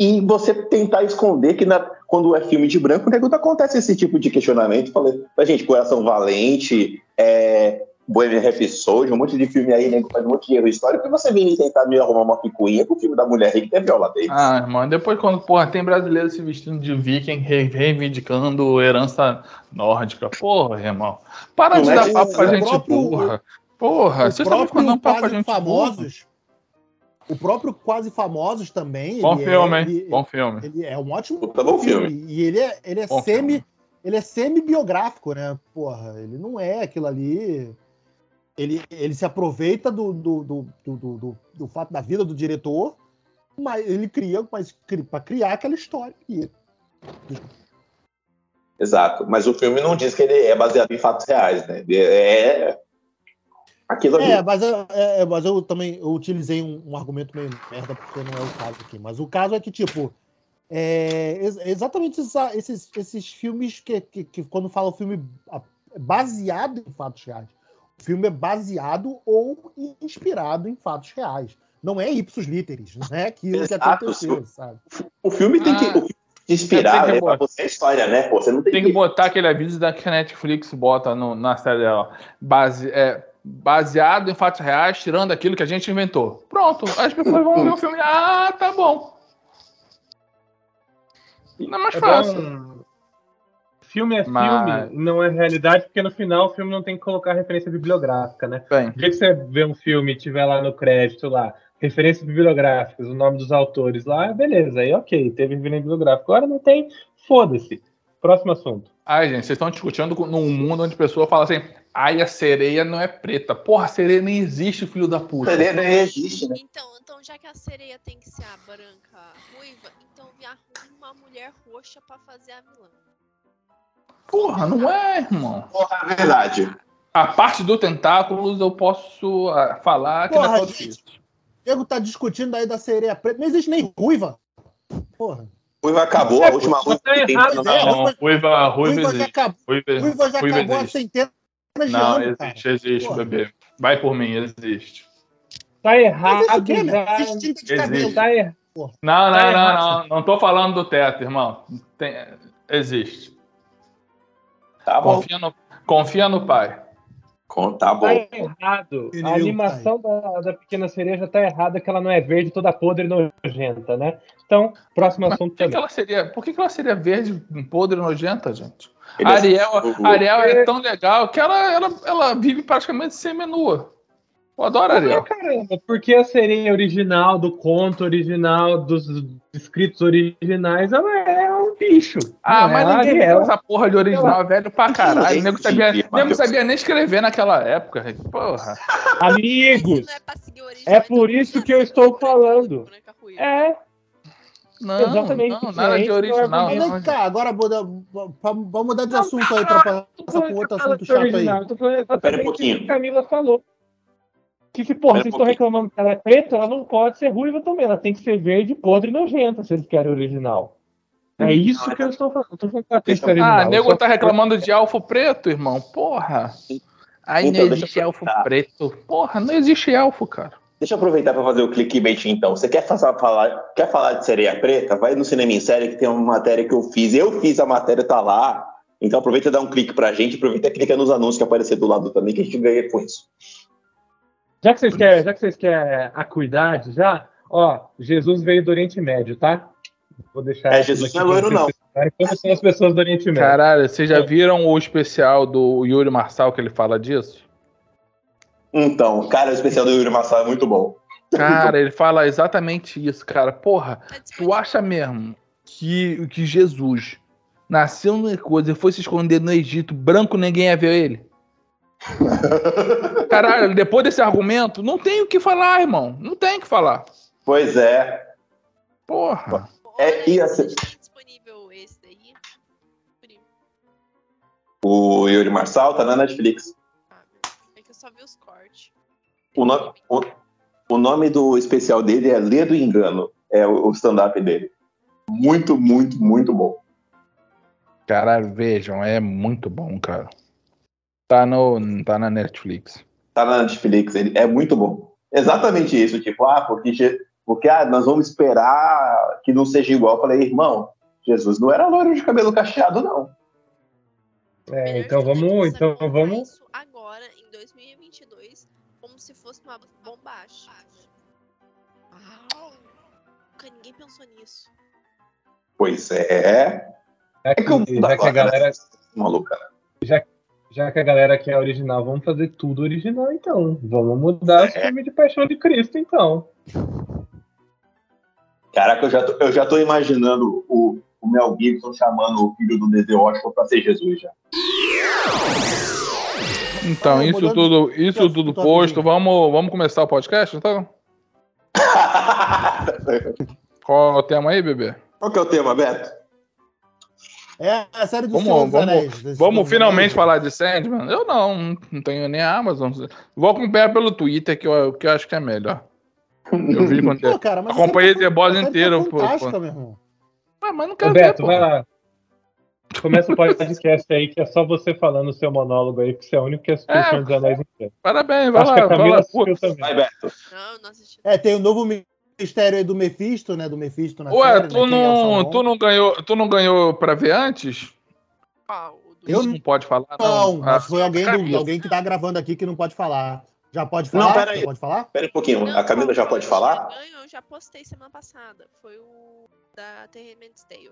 e você tentar esconder que na- quando é filme de branco, quando acontece esse tipo de questionamento, falei, pra gente, Coração Valente, é, Bohemian Rhapsody, um monte de filme aí, que faz um monte de erro histórico, e você vem tentar me arrumar uma picuinha com o filme da mulher que tem viola dele. Ah, irmão, depois quando, porra, tem brasileiro se vestindo de viking, re- reivindicando herança nórdica. Porra, irmão. Para Não de é dar papo pra gente próprio- burra. Porra, o vocês estão mandando papo pra gente burra. O próprio Quase Famosos também, Bom ele filme, é, hein? ele, Bom filme. ele é um ótimo Puta bom filme. E ele é, ele é Bom semi, filme. ele é semi-biográfico, né? Porra, ele não é aquilo ali. ele, ele se aproveita do, do, do, do, do, do- do fato da vida do diretor, mas ele cria, mas para criar aquela história. E Exato. Mas o filme não diz que ele é baseado em fatos reais, né? Ele É aquilo ali. É, mas eu, é, mas eu também eu utilizei um, um argumento meio merda, porque não é o caso aqui. Mas o caso é que, tipo, é ex- exatamente essa- esses, esses filmes que, que, que quando fala o filme a- baseado em fatos reais. O filme é baseado ou inspirado em fatos reais. Não é ipsos literis, não é aquilo que aconteceu, sabe? O filme tem que, Ah. o filme tem que inspirar que é pra você a história, né? Pô, você não tem, Tem que botar aquele aviso da que a Netflix bota no- na série dela. Base, é, baseado em fatos reais, tirando aquilo que a gente inventou. Pronto. As pessoas vão ver o filme. Ah, tá bom. Não é mais É fácil. bom. Filme é Mas- filme, não é realidade, porque no final o filme não tem que colocar referência bibliográfica, né? Bem, O dia que você vê um filme e tiver lá no crédito lá, referências bibliográficas, o nome dos autores lá, beleza, aí ok, teve referência bibliográfica. Agora não tem, foda-se. Próximo assunto. Ai, gente, vocês estão discutindo num mundo onde a pessoa fala assim: ai, a sereia não é preta. Porra, a sereia nem existe, filho da puta. Ele não existe, né? Então, então, já que a sereia tem que ser a branca ruiva, então me arrume uma mulher roxa pra fazer a vilã. Porra, não é, irmão. Porra, é verdade. A parte do tentáculos eu posso ah, falar que não é Porra, gente. difícil. O Diego tá discutindo aí da sereia preta. Não existe nem ruiva. Porra. Ruiva acabou, a última ruiva tá que tem errado, né? Não, ruiva, ruiva Ruiva já existe. acabou, Ruiva, ruiva já ruiva acabou há existe. centenas de Não, anos, cara. existe, existe, Porra. bebê. Vai por mim, existe. Tá errado Mas isso né? Existe tinta de Existe. cabelo. Tá errado. Não, Tá não, não, errado. não. Não tô falando do teto, irmão. Tem- existe. Tá bom. Confia no, confia no pai. Tá Tá bom. errado. A animação da, da Pequena Sereia já tá errada, que ela não é verde, toda podre e nojenta, né? Então, próximo Mas assunto por que, que também. ela seria, por que, que ela seria verde, podre e nojenta, gente? Ele A Ariel, a Ariel é tão legal que ela, ela, ela vive praticamente seminua. Eu adoro a Ariel. Caramba, porque a sereia original, do conto original, dos escritos originais, ela é bicho. Ah, Não mas é a ninguém viu essa porra de original, é velho pra caralho. O nego sabia, nego sabia nem escrever naquela época. Porra. Amigos, Não é é por então isso não que eu é estou falando. é. Não, Exatamente, não, nada de é original. Mas não. vem cá, agora muda- vamos mudar de assunto aí pra passar por outro assunto chato aí. original. Eu tô falando Pera um exatamente o pouquinho. que a Camila falou. Que se, porra, um vocês estão pouquinho. reclamando que ela é preta, ela não pode ser ruiva também. Ela tem que ser verde, podre e nojenta, se eles querem original. É isso que eu estou falando. Eu tô falando. Ah, Eu nego tá reclamando de elfo preto, irmão. Porra. Aí Então, não existe elfo preto. Porra, não existe elfo, cara. Deixa eu aproveitar para fazer o clickbait então. Você quer fazer, falar, quer falar de sereia preta? Vai no Cinema em Série que tem uma matéria que eu fiz. Eu fiz a matéria, tá lá. Então aproveita e dá um clique pra gente. Aproveita e clica nos anúncios que aparecer do lado também, que a gente ganha com isso. Já que vocês querem, já que vocês querem acuidade, já, ó, Jesus veio do Oriente Médio, tá? Vou deixar. É, Jesus não é loiro, não. Como são as pessoas do Oriente Médio? Caralho, vocês já viram o especial do Yuri Marçal que ele fala disso? Então, cara, o especial do Yuri Massal é muito bom. Cara, ele fala exatamente isso, cara. Porra, tu acha mesmo que, que Jesus nasceu no coisa e foi se esconder no Egito, branco ninguém ia ver ele? Caralho, depois desse argumento, não tem o que falar, irmão. Não tem o que falar. Pois é. Porra. É, e assim- Tá disponível esse daí? O Yuri Marçal tá na Netflix. Ah, É que eu só vi os cortes. O, no- o- o nome do especial dele é Lê do Engano. É o, stand-up dele. Muito, muito, muito bom. Caralho, vejam, é muito bom, cara. Tá, no, tá na Netflix. Tá na Netflix, ele é muito bom. Exatamente isso, tipo, ah, porque, porque ah, nós vamos esperar que não seja igual. Eu falei, irmão, Jesus não era loiro de cabelo cacheado, não. É, então é vamos, então vamos. Isso agora, em 2022, como se fosse uma. Uau! Nunca ninguém pensou nisso. Pois é. Já É que o que, já a galera, né? Maluca. já que a galera quer original, vamos fazer tudo original então. Vamos mudar o É. filme de Paixão de Cristo então. Caraca, eu já tô, eu já tô imaginando o, o Mel Gibson chamando o filho do Denzel Washington pra ser Jesus já. Então, Vai, isso tudo, isso tudo posto, vamos, vamos começar o podcast, então? Qual é o tema aí, bebê? Qual que é o tema, Beto? É a série do Vamos- Senhor vamos- Anéis. Vamos finalmente falar de Sandman? Eu não, não tenho nem a Amazon. Vou acompanhar pelo Twitter, que eu, que eu acho que é melhor. Eu vi quando Pô, cara, mas Acompanhei a série The Boys a série inteiro, Tá pô, fantástica, pô. meu irmão. Ah, mas não quero ver, Beto, pô. vai lá. Começa o podcast aí, que é só você falando o seu monólogo aí, que você é o único que assistiu É. o Senhor dos Anéis inteiro. Parabéns, vai Acho lá, que a vai Camila lá. Assistiu também. Vai, Beto. Não, não assisti. É, tem o novo mistério aí do Mephisto, né? Do Mephisto na Ué, série. tu né, é não, tu não ganhou, tu não ganhou pra ver antes? Do- Eu não pode falar, não. Não, Ah, mas foi alguém, do, alguém que tá gravando aqui que não pode falar. Já pode Não, falar? pera aí. Já pode falar? Pera um pouquinho, Não, a Camila já pode falar? Eu já postei semana passada. Foi o da The Handmaid's Tale.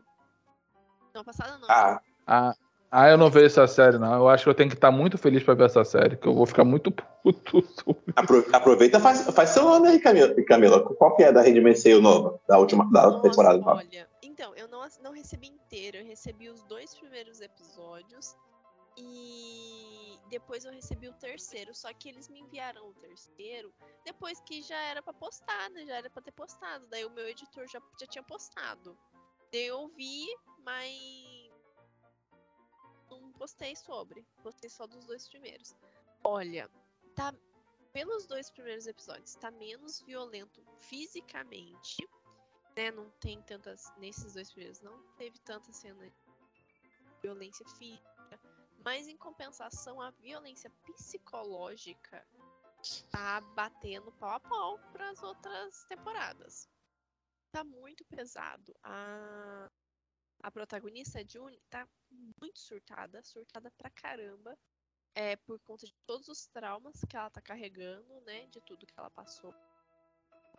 Não, passada não. Ah, Ah, ah, eu não vejo essa série, não. Eu acho que eu tenho que estar muito feliz pra ver essa série, que eu vou ficar muito puto. apro- aproveita e faz, faz seu nome aí, Camila. Camila. Qual que é da Rede Merceio nova? Da última da Nossa, temporada nova? olha. Então, eu não, não recebi inteiro. Eu recebi os dois primeiros episódios. E depois eu recebi o terceiro. Só que eles me enviaram o terceiro depois que já era pra postar, né? Já era pra ter postado. Daí o meu editor já, já tinha postado. Daí eu vi, mas não postei sobre. Postei só dos dois primeiros. Olha, tá. Pelos dois primeiros episódios, tá menos violento fisicamente. Né? Não tem tantas. Nesses dois primeiros, não teve tanta cena de violência física. Mas em compensação, a violência psicológica tá batendo pau a pau para as outras temporadas. Tá muito pesado. A, a protagonista, June, tá muito surtada, surtada pra caramba. É por conta de todos os traumas que ela tá carregando, né? De tudo que ela passou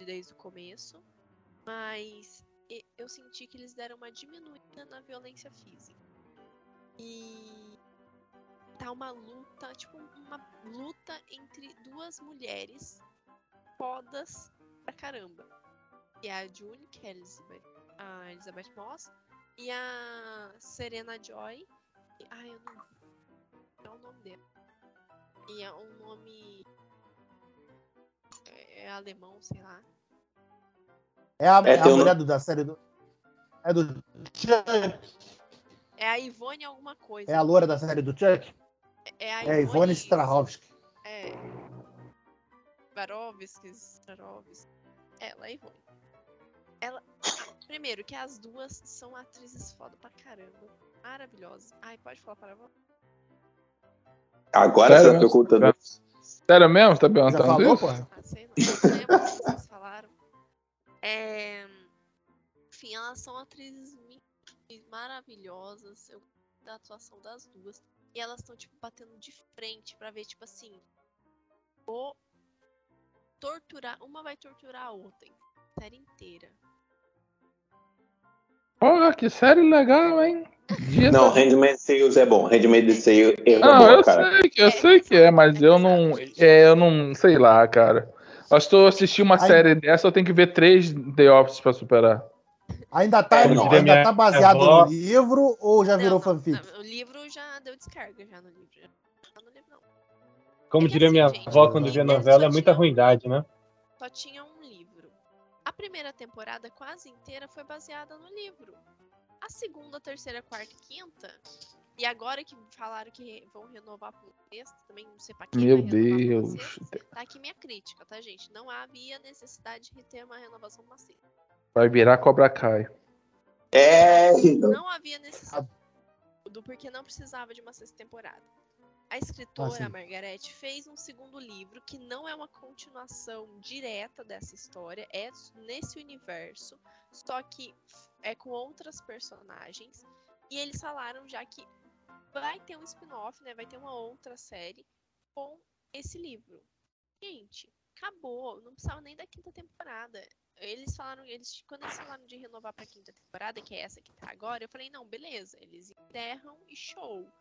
desde o começo. Mas eu senti que eles deram uma diminuída na violência física. E tá uma luta, tipo, uma luta entre duas mulheres fodas pra caramba. Que é a June, que é a Elizabeth, a Elizabeth Moss, e a Serena Joy. E, ai, eu não. É o nome dela. E é um nome. É, é alemão, sei lá. É a, É, é a mulher do- da série do. É do Chuck. É a Ivone alguma coisa. É a loura da série do Chuck? É a É Ivone Strahovski. É. Varovski, Strarovski. Ela é Ivone. Ela. Primeiro, que as duas são atrizes foda pra caramba. Maravilhosas. Ai, pode falar para você. Agora Sério você tá perguntando. Sério mesmo? Você tá Já perguntando falou, isso? porra? Ah, sei lá. Lembro se vocês falaram. É... Enfim, elas são atrizes maravilhosas. Eu gosto da atuação das duas. E elas estão, tipo, batendo de frente pra ver, tipo assim. Vou torturar. Uma vai torturar a outra. hein? A série inteira. Porra, que série legal, hein? Dia Não, da- Handmaid's Tales é bom. Handmaid's Tales é Não, bom, eu cara. sei, que- eu sei que é, mas eu não. É, eu não. Sei lá, cara. Acho que eu assisti uma Aí- série dessa, eu tenho que ver três The Office pra superar. Ainda tá, É, não, ainda minha tá baseado avó- no livro ou já virou Não, fanfic? não, o livro já deu descarga já no livro. Já não tá no livro, não. Como É diria assim, minha gente, avó quando via novela, é muita tinha- ruindade, né? só tinha um livro. A primeira temporada quase inteira foi baseada no livro. A segunda, terceira, quarta e quinta. E agora que falaram que vão renovar por um sexto, também não sei pra quem Meu Deus. sexta. Tá aqui minha crítica, tá, gente? Não havia necessidade de ter uma renovação sexta. Vai virar Cobra Kai. É. Não havia necessidade. Do porque não precisava de uma sexta temporada. A escritora, Ah, Margarete, fez um segundo livro que não é uma continuação direta dessa história, é nesse universo, só que é com outras personagens. E eles falaram já que vai ter um spin-off, né? Vai ter uma outra série com esse livro. Gente, acabou. Não precisava nem da quinta temporada. Eles falaram, eles, quando eles falaram de renovar pra quinta temporada, que é essa que tá agora, eu falei, não, beleza, eles enterram e show.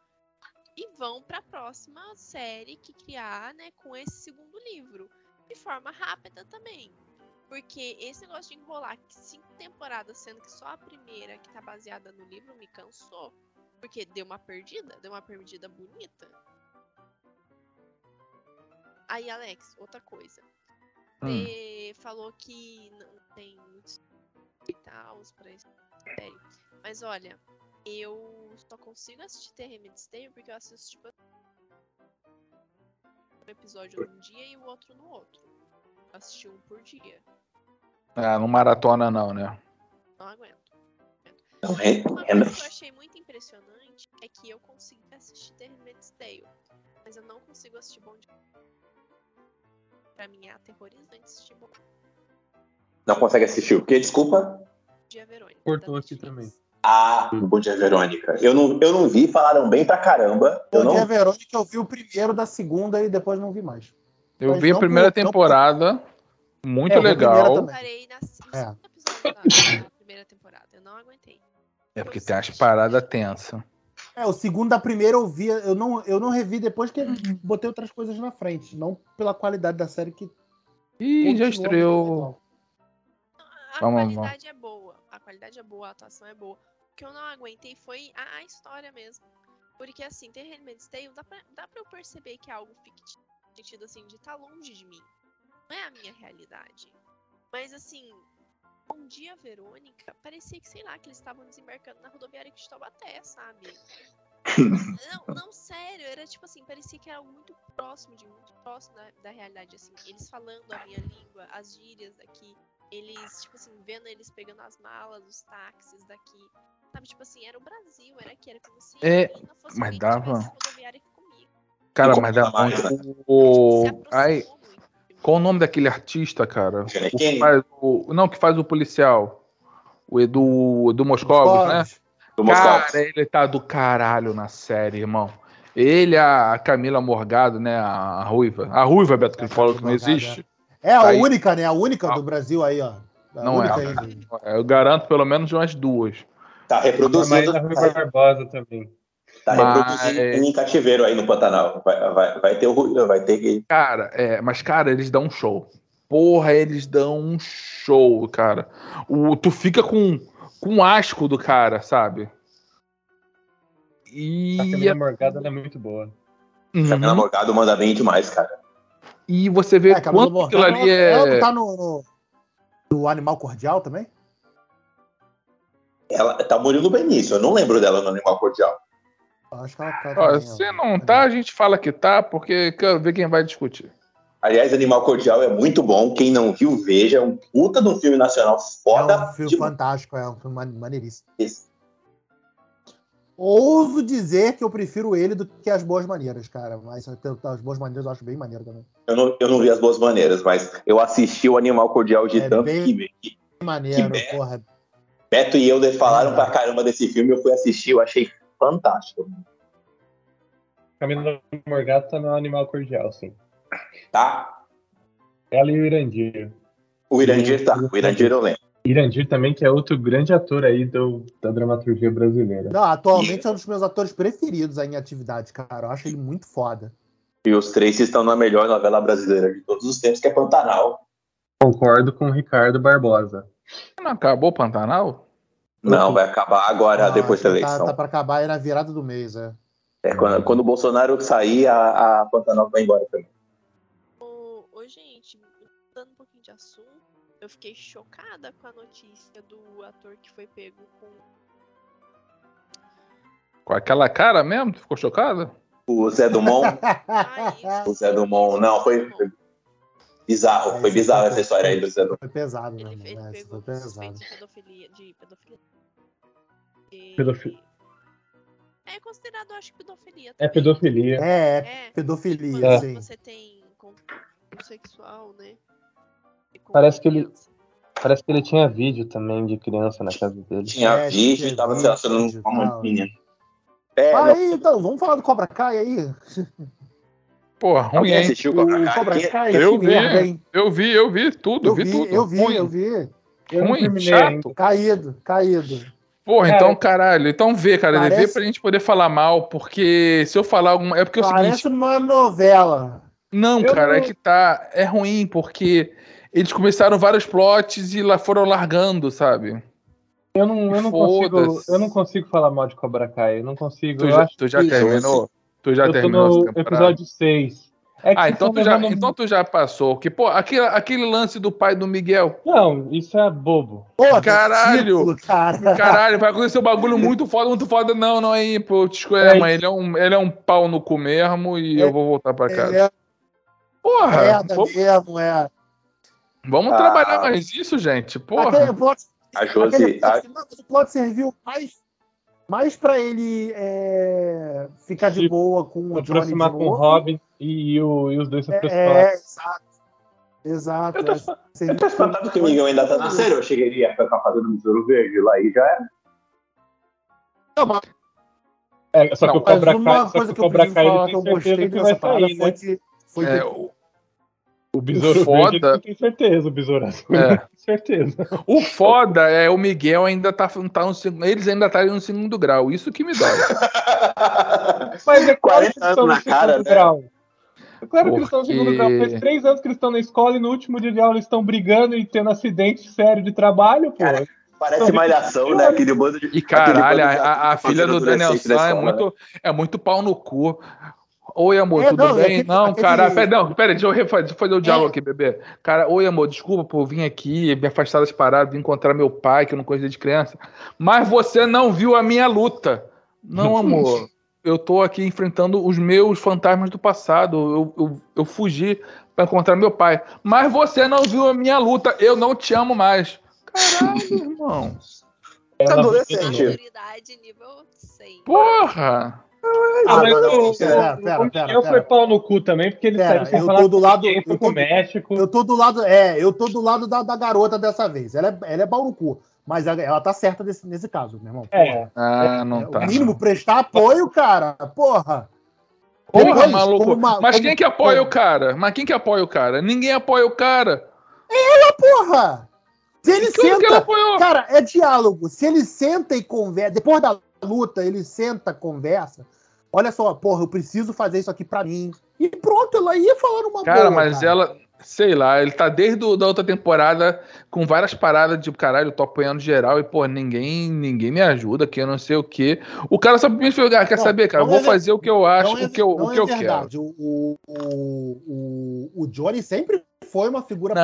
E vão pra próxima série que criar, né, com esse segundo livro. De forma rápida também. Porque esse negócio de enrolar cinco temporadas, sendo que só a primeira que tá baseada no livro, me cansou. Porque deu uma perdida, deu uma perdida bonita. Aí, Alex, outra coisa. Hum. Você falou que não tem muitos e tal pra série. Mas olha, eu só consigo assistir The Handmaid's Tale porque eu assisto tipo um episódio num dia e o outro no outro. Eu assisti um por dia. Ah, não maratona não, né? Não aguento. Não, é- Uma é- coisa que eu achei muito impressionante é que eu consegui assistir The Handmaid's Tale, mas eu não consigo assistir Bom Dia. Pra mim é aterrorizante assistir Bom Não consegue assistir o quê? Desculpa. Dia Verônica. Cortou aqui também. Ah, Bom Dia Verônica. Eu não, eu não vi, falaram bem pra caramba. Eu Bom não dia, Verônica, eu vi o primeiro da segunda e depois não vi mais. Eu Mas vi a não primeira não por- temporada. Muito É, eu vi legal. também. Parei na, no É. segundo episódio da, da primeira temporada. Eu não aguentei. É porque tem as paradas tensas. É, o segundo da primeira eu vi, eu não, eu não revi depois que botei outras coisas na frente. Não pela qualidade da série que. Ih, já estreou. legal. A Vamos, vamos. qualidade é boa. A qualidade é boa, a atuação é boa. O que eu não aguentei foi a, a história mesmo. Porque assim, The Handmaid's Tale, dá pra, dá pra eu perceber que é algo fictício. No sentido assim, de estar longe de mim. Não é a minha realidade. Mas assim, um dia, Verônica, parecia que, sei lá, que eles estavam desembarcando na rodoviária de Taubaté, sabe? Não, não, sério, era tipo assim, parecia que era algo muito próximo de mim, muito próximo da, da realidade, assim. Eles falando a minha língua, as gírias daqui, eles, tipo assim, vendo eles pegando as malas, os táxis daqui. Sabe, tipo assim, era o Brasil, era aqui, era como se É, a menina fosse mas que dava- rodoviária aqui comigo. Cara, mas dá como chama o. Se Ai, qual o nome daquele artista, cara? O que faz o... Não, que faz o policial. O Edu, Edu Moscovos, né? Do. Cara, ele tá do caralho na série, irmão. Ele, a Camila Morgado, né? A ruiva. A ruiva, Beto, que ele falou que não existe. É a Tá aí. única, né? A única Ah. do Brasil aí, ó. A Não é. aí do- Eu garanto pelo menos umas duas. Tá reproduzindo, Mas a Rui tá, Barbosa também. Tá Mas- reproduzindo em cativeiro aí no Pantanal. Vai, vai, vai ter o Rui- vai ter que. Cara, é, mas, cara, eles dão um show. Porra, eles dão um show, cara. O, tu fica com, com asco do cara, sabe? E, A Camila Morgado ela é muito boa. Uhum. Camila Morgado manda bem demais, cara. e você vê É, quanto aquilo Morgado, ali ela, ela não é. tá no, no, no Animal Cordial também? Ela tá Murilo Benício, eu não lembro dela no Animal Cordial. Acho que ela tá. Ó, também, se ó. não tá, a gente fala que tá, porque quero ver quem vai discutir. Aliás, Animal Cordial é muito bom. Quem não viu, veja. É um puta de um filme nacional foda. É um filme demais. fantástico, é um filme mane- maneiríssimo. Ouso dizer que eu prefiro ele do que as boas maneiras, cara. Mas as boas maneiras eu acho bem maneiro também. Eu não, eu não vi as boas maneiras, mas eu assisti o Animal Cordial de É tanto bem- que, que Maneiro, Que porra. Beto e eu falaram É. pra caramba desse filme. Eu fui assistir, eu achei fantástico. Camila Morgado tá no Animal Cordial, sim. Tá? Ela e o Irandir. O Irandir tá. O Irandir eu lembro. Irandir também, que é outro grande ator aí do, da dramaturgia brasileira. Não, atualmente é um dos meus atores preferidos aí em atividade, cara. Eu acho ele muito foda. E os três estão na melhor novela brasileira de todos os tempos, que é Pantanal. Concordo com o Ricardo Barbosa. Não acabou o Pantanal? Não, vai acabar agora, Ah, depois da que eleição. Tá, tá pra acabar aí na virada do mês, é. É, quando, quando o Bolsonaro sair, a, a Pantanal vai embora também. Ô, ô, gente, mudando um pouquinho de assunto, eu fiquei chocada com a notícia do ator que foi pego com. Com aquela cara mesmo? Tu ficou chocada? O Zé Dumont, Ah, o Zé Dumont, não, foi, foi bizarro, foi Esse bizarro foi- essa história aí do Dumont. Foi pesado, né, Ele, É, foi pesado. de pedofilia. De pedofilia. E- Pedofi- É considerado, acho que pedofilia. É também. pedofilia. É, é É, pedofilia, quando sim. você tem contato sexual, né? E com Parece que ele-. Parece que ele tinha vídeo também de criança na casa dele. Tinha É, vídeo e tava se relacionando com uma menina. É, Ah, não, aí, então, vamos falar do Cobra Kai aí. Pô, ruim, alguém hein? assistiu O Cobra Kai? Cobra Kai, Eu vi. merda, hein? Eu vi, eu vi tudo, Eu vi, vi, tudo. eu vi, ruim, eu vi. Eu ruim, terminei chato. Caído, caído. Porra, Cara, então, caralho. Então vê, cara. Parece- Vê pra gente poder falar mal, porque se eu falar alguma. É porque é o seguinte. Parece uma novela. Não, Eu cara, não- é que tá. É ruim, porque eles começaram vários plots e lá foram largando, sabe? Eu não, eu, não consigo, eu não consigo falar mal de Cobra Kai. Eu não consigo. Tu já, acho tu já terminou? Tu já eu tô terminou no essa temporada? episódio 6. É Ah, então tu, já, levando- então tu já passou. Que, pô, aquele, aquele lance do pai do Miguel. Não, isso é bobo. Pô, Caralho! título, cara. Caralho, vai acontecer um bagulho muito foda, muito foda. Não, não é aí, pô. Te É mãe. Ele é, um, ele é um pau no cu mesmo e É- eu vou voltar pra casa. É Porra! merda vamos mesmo, é. vamos Ah. trabalhar mais isso, gente. Porra. Aquele plot, A aquele Josi. a- mas o plot serviu mais, mais pra ele é, ficar de Se boa com o Johnny de aproximar com o. Robin e, o, e os dois se aproximaram. É, exato. Exato. Eu tô, é, eu tô espantado que o Miguel ainda tá na série. Eu chegaria com a fazenda do Besouro Verde lá e já era. Não, mas É, só que Não, o Cobra Kai, uma só coisa que que o eu Cobra preciso Kai falar ele que eu tem gostei certeza que dessa vai parada sair, foi né? que, foi É, que o, O Besouro foda- Verde não tem certeza, o Besouro Azul É. certeza. o foda é o Miguel ainda tá, tá no segundo. Eles ainda estão no segundo grau. Isso que me dói. Mas é claro 40 que eles estão anos no na cara, segundo né? grau. É claro que eles estão no Porque- segundo grau. Faz três anos que eles estão na escola e no último dia de aula eles estão brigando e tendo acidente sério de trabalho, pô. Cara, Parece malhação, né? Aquele bando de. E caralho, bando de a- a filha do Daniel San é né? muito, é muito pau no cu. Oi, amor, É, tudo não, e bem? aquele- não, aquele- cara, pera, não, pera, deixa eu refazer, deixa eu fazer o diálogo É. aqui, bebê. Cara, oi, amor, desculpa por vir aqui, me afastar das paradas, vim encontrar meu pai, que eu não conhecia de criança. Mas você não viu a minha luta. Não, amor. Eu tô aqui enfrentando os meus fantasmas do passado. Eu, eu, eu fugi pra encontrar meu pai. Mas você não viu a minha luta. Eu não te amo mais. Caralho, irmão. Ela- adolescente. Maturidade nível 100. Porra! Ah, mas Ah, o, pera, o- pera, o pera, Miguel pera. foi pau no cu também, porque ele Pera, saiu sem eu falar tô do lado- eu pro tô- México. Eu tô do lado, é, eu tô do lado da, da garota dessa vez. Ela é, ela é pau no cu. Mas ela, ela tá certa desse, nesse caso, meu irmão. É, Ah, É, não tá. O mínimo, prestar apoio, cara. Porra. Porra, Depois, maluco. uma- Mas como- quem que apoia o cara? Mas quem que apoia o cara? Ninguém apoia o cara. Porra! Se ele senta. Cara, é diálogo. Se ele senta e conversa. Depois da luta, ele senta, conversa. Olha só, porra, eu preciso fazer isso aqui pra mim. E pronto, ela ia falando uma Cara, boa. mas cara. ela, sei lá, ele tá desde a outra temporada com várias paradas de caralho, eu tô apoiando geral e, pô, ninguém, ninguém me ajuda, que eu não sei o quê. O cara simplesmente falou, ah, quer Não, saber, cara? Eu vou é fazer o que eu acho, é- o que eu, o é que eu quero. verdade. O, o, o, o, o Johnny sempre foi uma figura Não,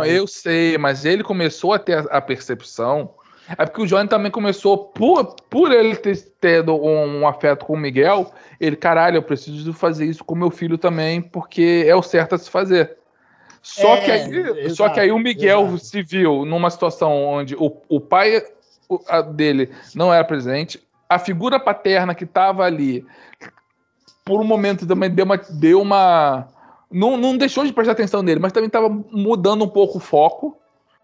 paterna, eu sei, mas ele começou a ter a, a percepção. É porque o Johnny também começou, por, por ele ter tido um, um afeto com o Miguel, ele, caralho, eu preciso fazer isso com meu filho também, porque é o certo a se fazer. Só, É, que, aí, exato, só que aí o Miguel exato. se viu numa situação onde o, o pai dele não era presente, a figura paterna que estava ali, por um momento também deu uma. Deu uma não, não deixou de prestar atenção nele, mas também estava mudando um pouco o foco,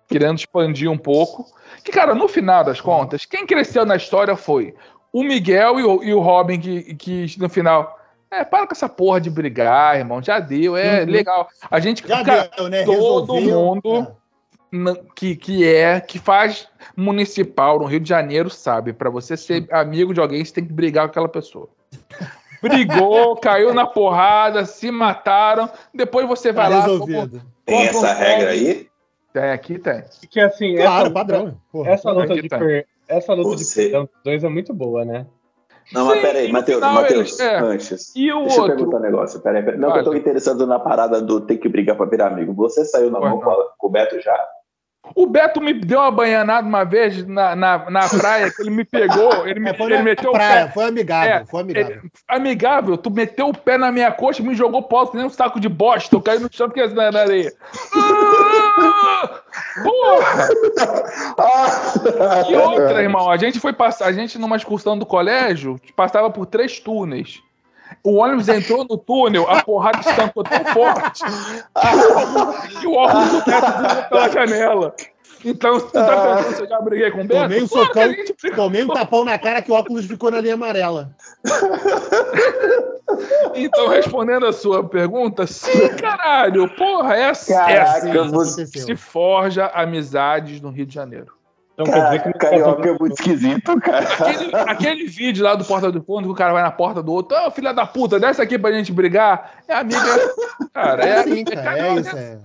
querendo expandir um pouco. Que, cara, no final das contas, quem cresceu na história foi o Miguel e o, e o Robin, que, que no final. É, para com essa porra de brigar, irmão. Já deu, é Uhum. legal. A gente. Já cara, deu, né? todo Resolveu. mundo- que, que é, que faz municipal no Rio de Janeiro, sabe? Pra você ser amigo de alguém, você tem que brigar com aquela pessoa. Brigou, caiu na porrada, se mataram. Depois você Tá vai lá. resolvido. Tem compra um essa regra aí? Tem, aqui tem. que assim, Claro, essa, padrão. Porra. essa luta de per, essa luta de perdão dos dois é muito boa, né? Não, mas Sim, peraí, no Matheus, Matheus, é. antes. E o Deixa eu outro? perguntar um negócio. Peraí, peraí. Não, que eu tô interessado na parada do ter que brigar pra virar amigo. Você saiu na mão não. com, a- com o Beto já? O Beto me deu uma banhanada uma vez na, na, na praia, que ele me pegou, ele, me, É, foi ele na meteu o praia, pé. foi amigável, É, foi amigável. Ele- amigável, tu meteu o pé na minha coxa e me jogou que nem um saco de bosta. Eu caí no chão porque na, na areia. Ah! Porra! E outra, irmão, a gente foi passar, a gente numa excursão do colégio, passava por três túneis. O ônibus entrou no túnel, a porrada estancou tão forte que o óculos do Beto voou pela janela. Então, você tá pensando se eu já briguei com o Beto? Tomei um Claro que socão. Tomei um tapão na cara que o óculos ficou na linha amarela. Então, respondendo a sua pergunta, sim, caralho. Porra, é assim, é Caraca, assim Isso você- que se forja amizades no Rio de Janeiro. Então quer dizer que tá carioca é muito esquisito, cara. Aquele, aquele vídeo lá do Porta do Fundo que o cara vai na porta do outro, ô filha da puta, desce aqui pra gente brigar. É amiga. Cara, é, É assim, cara, é carioca, isso. É.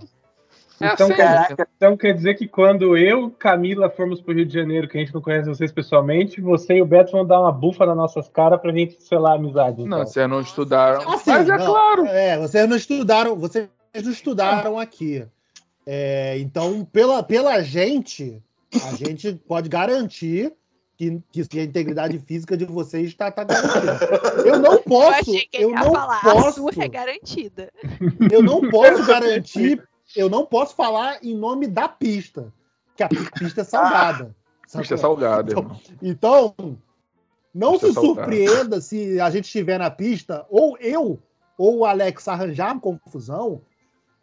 É Então, assim. Caraca, Então quer dizer que quando eu, Camila, formos pro Rio de Janeiro, que a gente não conhece vocês pessoalmente, você e o Beto vão dar uma bufa nas nossas caras pra gente selar a amizade. Então. Não, vocês não estudaram. Assim, Mas é não, claro. É, vocês não estudaram, vocês não estudaram aqui. É, então, pela, pela gente, a gente pode garantir que, que a integridade física de vocês está tá garantida. Eu não Eu posso, achei que eu ia não falar, a posso, sua é garantida. eu não posso garantir, eu não posso falar em nome da pista, que a pista é salgada. Bicho é sacou? salgado, Então, irmão. Então, não Isso é se saudável. surpreenda se a gente estiver na pista, ou eu, ou o Alex arranjar uma confusão,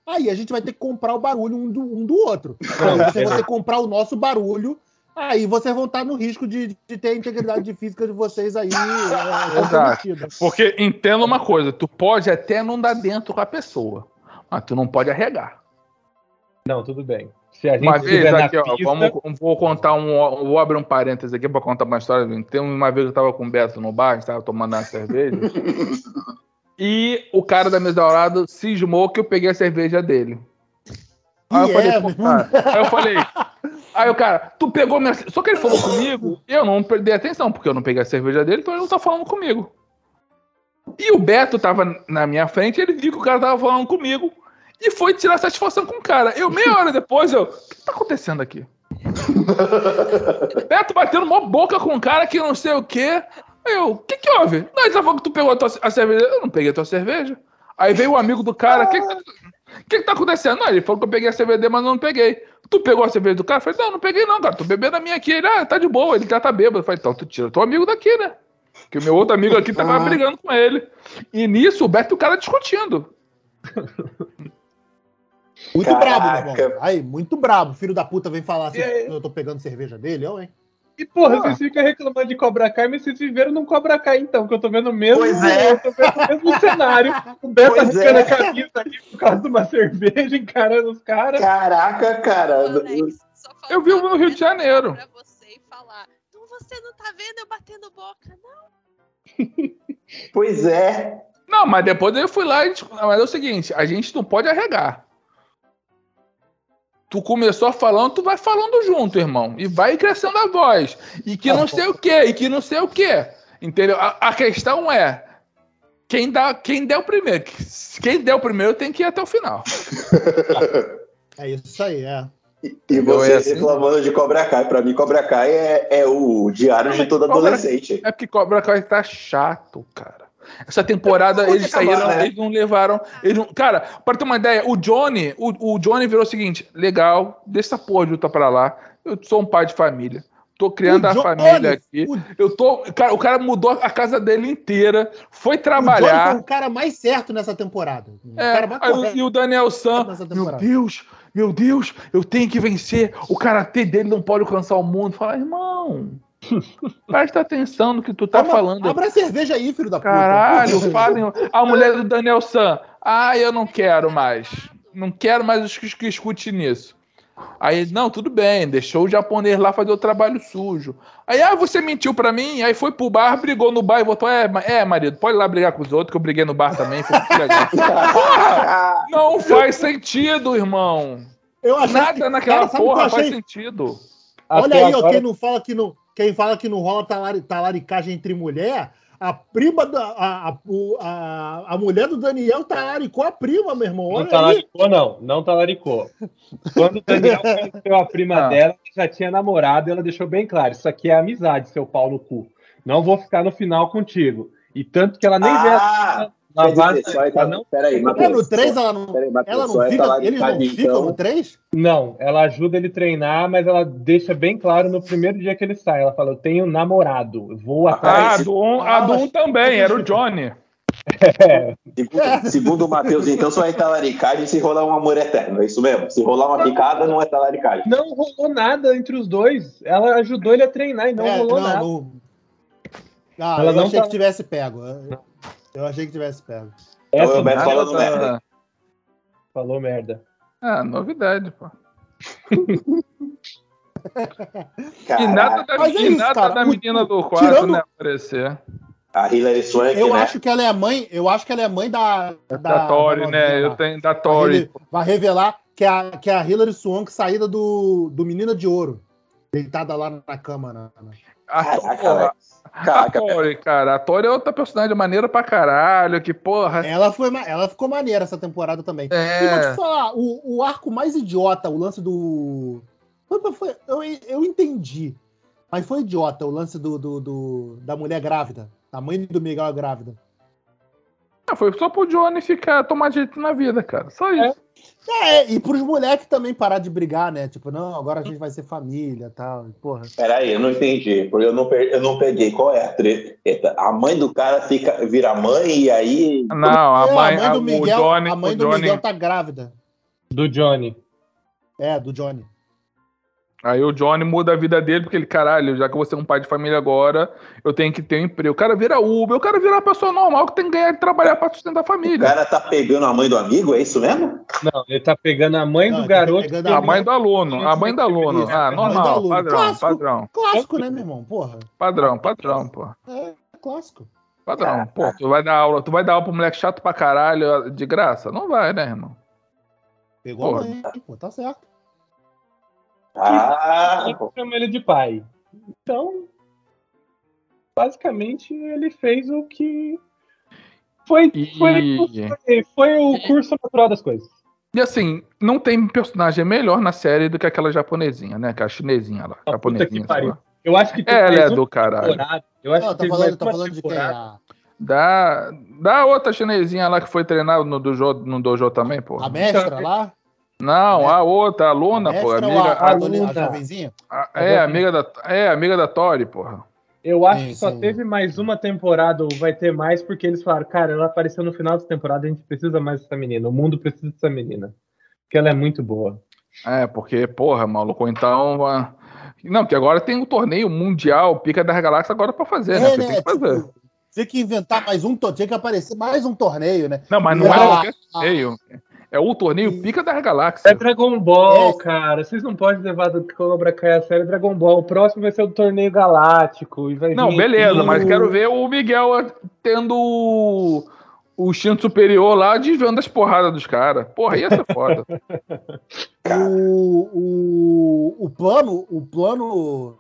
aí a gente vai ter que comprar o barulho um do, um do outro. Aí vocês vão ter que comprar o nosso barulho, aí vocês vão estar no risco de, de ter a integridade física de vocês aí é, comprometida. Porque entenda uma coisa, tu pode até não dar dentro com a pessoa, mas tu não pode arregar. Não, tudo bem. Se a gente Uma vez aqui, ó, pista, vamos, vou contar um, vou abrir um parênteses aqui para contar uma história. Tem uma vez eu tava com o Beto no bar, estava tomando uma cerveja, e o cara da mesa lado cismou que eu peguei a cerveja dele. Aí eu falei, é, cara, aí eu falei, aí o cara, tu pegou minha. Só que ele falou comigo, eu não dei atenção, porque eu não peguei a cerveja dele, então ele não tá falando comigo. E o Beto tava na minha frente, ele viu que o cara tava falando comigo e foi tirar satisfação com o cara. Eu, meia hora depois, eu, o que tá acontecendo aqui? Beto batendo mó boca com um cara que não sei o quê. Aí Eu, o que que houve? Não, ele tá falando que tu pegou a, tua, a cerveja. Eu não peguei a tua cerveja. Aí veio o amigo do cara, o que que, tá- que que tá acontecendo? Não, ele falou que eu peguei a cerveja dele, mas eu não peguei. Tu pegou a cerveja do cara? Eu falei, não, não peguei não, cara, tô bebendo a minha aqui. Ele, ah, tá de boa, ele já tá bêbado. Eu falei, então tu tira teu amigo daqui, né? Que o meu outro amigo aqui tava brigando com ele. E nisso, o Beto e o cara discutindo. Muito Caraca. brabo, meu irmão. Aí, muito brabo. Filho da puta vem falar assim, eu tô pegando cerveja dele, eu, hein? E porra, Ah. vocês ficam reclamando de Cobra Kai, mas vocês viveram num Cobra Kai então, que eu tô vendo o mesmo, Pois é. eu tô vendo o mesmo cenário. O Beto Pois arrancando é. a camisa ali por causa de uma cerveja, encarando os caras. Caraca, cara. Eu vi no Rio de Janeiro. Pra você e falar, não, você não tá vendo eu batendo boca, não. Pois é. Não, mas depois eu fui lá e. Mas é o seguinte, a gente não pode arregar. Tu começou falando, tu vai falando junto, irmão. E vai crescendo a voz. E que não sei o quê, e que não sei o quê. Entendeu? A, a questão é. Quem, dá, quem der o primeiro. Quem der o primeiro tem que ir até o final. É isso aí, é. E Eu você é assim. reclamando de Cobra Kai. Pra mim, Cobra Kai é, é o diário de todo adolescente. É porque Cobra Kai tá chato, cara. Essa temporada eles acabar, saíram, né? eles não levaram. Eles não, cara, pra ter uma ideia, o Johnny, o, o Johnny virou o seguinte: legal, deixa essa porra de luta pra lá. Eu sou um pai de família. Tô criando O a família aqui. O, Eu tô. Cara, o cara mudou a casa dele inteira, foi o trabalhar. foi o cara mais certo nessa temporada. O É, cara mais aí o- e o Daniel nessa meu. Deus, meu Deus, eu tenho que vencer. O karatê dele não pode alcançar o mundo. Fala, irmão, presta atenção no que tu tá Abra- falando. Abra a cerveja aí, filho da puta. Caralho, falem. A mulher do Daniel San. Ah, eu não quero mais. Não quero mais que, que escute nisso. Aí, não, tudo bem, deixou o japonês lá fazer o trabalho sujo. Aí, ah, você mentiu pra mim, aí foi pro bar, brigou no bar e voltou. É, é, marido, pode ir lá brigar com os outros, que eu briguei no bar também, foi. Porra, não faz sentido, irmão. Eu achei Nada que- naquela cara, porra faz sentido. Olha Até aí, ó, agora- quem não fala que não, quem fala que não rola talari- talaricagem entre mulher, a prima da a, a, a, a mulher do Daniel talaricou a prima, meu irmão. Não Olha aí. talaricou, não. Não talaricou. Quando o Daniel conheceu a prima Ah. dela, já tinha namorado, ela deixou bem claro: isso aqui é amizade, seu pau no cu. Não vou ficar no final contigo. E tanto que ela nem vê Ah, quer lavar. é ela não, Peraí, É, Matheus. no 3 ela não, Peraí, Matheus, ela não é fica, eles não ficam então. no 3? não, ela ajuda ele a treinar, mas ela deixa bem claro no primeiro dia que ele sai. Ela fala: Eu tenho namorado, vou Ah, atrás. a do um, a do um também, era o Johnny. Segundo, segundo o Matheus, então, só é talaricagem se rolar um amor eterno. É isso mesmo? Se rolar uma picada, não é talaricagem. Não rolou nada entre os dois. Ela ajudou ele a treinar e não É, rolou não, nada. não. Ah, Ela eu não achei tá- que tivesse pego. Eu, eu achei que tivesse pego. Essa eu Beto falando da- merda. falou merda. Ah, novidade, pô. E nada da, Mas é e isso, nada cara. da O- menina do quarto, tirando- né, aparecer. a Hilary Swank, Eu né? acho que ela é a mãe, eu acho que ela é a mãe da. Da, Tori, novinha né? Eu tenho da Tori. Vai revelar, que é a, que é a Hilary Swank saída do, do Menina de Ouro. Deitada lá na cama. Na, na- A, Caraca, a Tori, cara. A Tori é outra personagem maneira pra caralho. Que porra. Ela, foi, ma- ela ficou maneira essa temporada também. E vou É. te falar, o, o arco mais idiota, o lance do. foi- foi- eu, eu entendi. Mas foi idiota o lance do, do, do- da mulher grávida. Da mãe do Miguel grávida. Ah, Foi só pro Johnny ficar, tomar jeito na vida, cara. Só isso. É, e pros moleques também parar de brigar, né? Tipo, não, agora a gente vai ser família e tal. Porra. Peraí, eu não entendi. Porque eu não, eu não peguei. Qual é a treta? A mãe do cara fica, vira mãe e aí. Não, a É, mãe, a- do o Miguel, Johnny, a mãe do Johnny, Miguel tá grávida. Do Johnny. É, do Johnny. Aí o Johnny muda a vida dele, porque ele, caralho, já que você é um pai de família agora, eu tenho que ter um emprego. O cara vira Uber, o cara vira uma pessoa normal que tem que ganhar e trabalhar pra sustentar a O família. cara tá pegando a mãe do amigo, é isso mesmo? Não, ele tá pegando a mãe Não, do tá garoto. que A mãe do aluno, a mãe do aluno. Ah, normal, aluno. padrão, Clássico. padrão, Clássico, né, meu irmão? Porra. padrão, padrão, pô. É clássico. Padrão. Pô, tu vai dar aula, tu vai dar aula pro moleque chato pra caralho de graça? Não vai, né, irmão? Pegou Porra. a mãe, pô, tá certo. Ah, Ele chama ele de pai. Então, basicamente, ele fez o que foi, foi, E, foi o curso natural das coisas. e assim, não tem personagem melhor na série do que aquela japonesinha, né? Que é a chinesinha lá. Ah, puta japonesinha, que sei pariu. lá. Eu acho que É, ela é do caralho. temporada. Eu acho Não, que tá falando, tá falando de quem? A, Da, da outra chinesinha lá que foi treinada no dojo, no dojo também, pô. a mestra lá? Não, a outra, a A Luna, pô. mestra ou Amiga, a, a, a- Luna. jovenzinha? a- é, amiga da, é, amiga da Tori, porra. Eu acho Sim, que só sim. teve mais uma temporada, ou vai ter mais, porque eles falaram, cara, ela apareceu no final da temporada, a gente precisa mais dessa menina. O mundo precisa dessa menina. Porque ela é muito boa. É, porque, porra, maluco, então. ah, Não, que agora tem um torneio mundial, Pica das Galáxias, agora pra fazer, né? É, Você né? tem que fazer. Tipo, tinha que inventar mais um torneio, tinha que aparecer mais um torneio, né? Não, mas não é qualquer torneio. É o torneio Sim. Pica das É Galáxias. Dragon Ball, É. cara. Vocês não podem levar do Cobra Kai a sério Dragon Ball. O próximo vai ser o torneio galáctico. E vai Não, beleza, aqui- mas quero ver o Miguel tendo o, o instinto superior lá, desviando as porradas dos caras. Porra, ia ser foda. O, o, o plano, o plano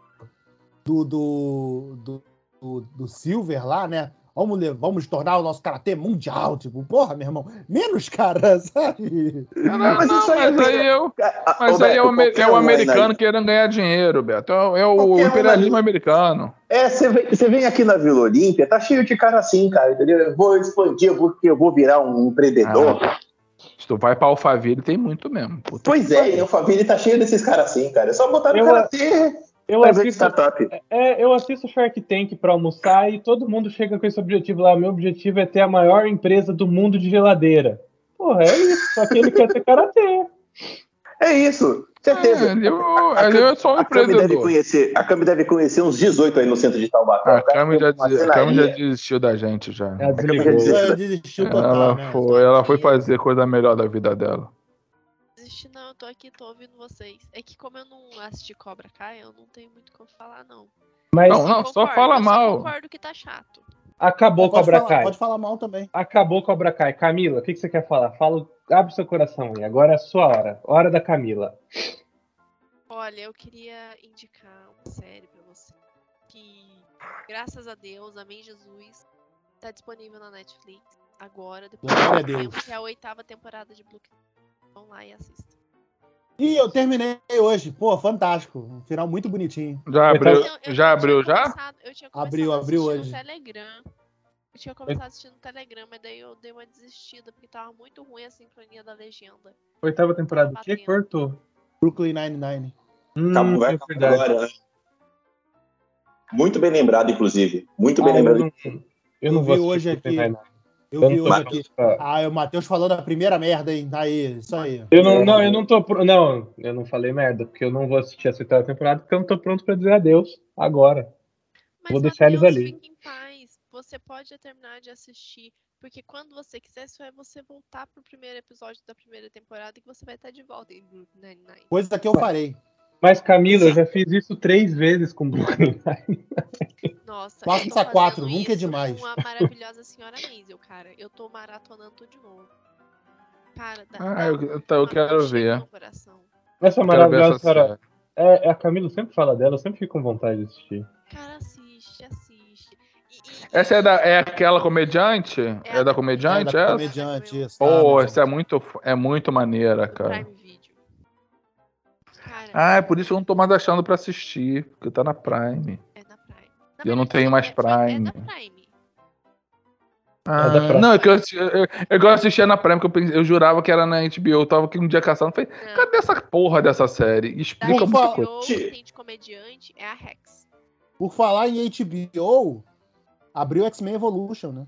do, do, do, do, do Silver lá, né? Vamos, vamos tornar o nosso karatê mundial, tipo, porra, meu irmão, menos cara, sabe? Não, mas não, isso aí mas é- aí eu. Ah, Mas aí é o, é o um americano querendo ganhar dinheiro, Beto. É, o- é Qualquer um imperialismo aí- americano. É, você vem, vem aqui na Vila Olímpia, tá cheio de cara assim, cara, entendeu? Eu vou expandir, eu vou, eu vou virar um empreendedor. Se tu vai pra Alphaville, tem muito mesmo. Puta Pois é, e Faville tá cheio desses caras assim, cara. É só botar no Eu- karatê, Eu de assisto, startup. é, eu assisto Shark Tank pra almoçar e todo mundo chega com esse objetivo lá. Meu objetivo é ter a maior empresa do mundo de geladeira. Porra, é isso. Só que ele quer ter karatê. É isso, certeza. É, ele, A- ele é só um A Cami deve empreendedor. conhecer, a Cami deve conhecer uns 18 aí no centro de Taubaté. A Cami já, des- a Cami já marcenaria. desistiu da gente já. Ela Acabei de desligou. dizer. Ela desistiu total, Ela né? foi, ela foi fazer coisa melhor da vida dela. Não, eu tô aqui, tô ouvindo vocês. É que como eu não assisti Cobra Kai, eu não tenho muito o que falar, não. Mas Não, não, só Concordo, fala eu mal. concordo que tá chato. acabou pode, Cobra falar, Kai. pode falar mal também. Acabou Cobra Kai. Camila, o que, que você quer falar? Fala, abre seu coração aí. Agora é a sua hora. Hora da Camila. Olha, eu queria indicar uma série pra você. Que, graças a Deus, amém Jesus, tá disponível na Netflix agora, depois de tempo, que é a oitava temporada de Blue Vão lá e assistam. E eu terminei hoje, pô, fantástico. Um final muito bonitinho. Já abriu, Eu- eu- já eu abriu já? começado- eu tinha começado Abriu, abriu hoje. no Telegram. Eu tinha começado a assistir no Telegram, mas daí eu dei uma desistida, porque tava muito ruim a sincronia da legenda. Oitava temporada. O que? Cortou. Brooklyn Nine-Nine. Hum, Acabou, é acabar verdade. agora, né? Muito bem lembrado, inclusive. Muito Ah, bem eu lembrado. não, eu Eu não vi vou assistir hoje aqui. Nine-Nine. Eu Eu vi hoje aqui. Ah, Ah, o Matheus falou da primeira merda, hein? Aí, isso aí. Eu não, não, eu não tô. pro- Não, eu não falei merda, porque eu não vou assistir essa oitava temporada, porque eu não tô pronto pra dizer adeus agora. Mas Vou deixar eles ali. fique em paz. Você pode terminar de assistir, porque quando você quiser, só é você voltar pro primeiro episódio da primeira temporada que você vai estar de volta em. Coisa que eu farei. Mas, Camila, eu já fiz isso três vezes com Brooklyn Nine. Nossa, Faça eu tô quatro, nunca é demais. Com a maravilhosa senhora Maisel, cara. Eu tô maratonando tudo de novo. Para, dá, Ah, dá eu, então eu uma quero ver. Essa maravilhosa essa série. É, é, a Camila sempre fala dela, eu sempre fico com vontade de assistir. Cara, assiste, assiste. E- e- Essa é, da, é aquela comediante? É, da a- comediante? é da essa? comediante, isso. Pô, essa é muito, é muito maneira, cara. Prime Ah, é por isso que eu não tô mais achando pra assistir, porque tá na Prime. é da Prime. eu não tenho mais é- foi- É Prime. da Prime. Ah, da Prime. não, é que eu, assisti- eu, eu, eu assistia na Prime, porque eu, pensei- eu jurava que era na HBO. Eu tava aqui um dia caçando. Falei, Não. cadê essa porra dessa série? Da Explica Por muita coisa. HBO, Ti- tem de comediante, é a Rex. Por falar em HBO, abriu X-Men Evolution, né?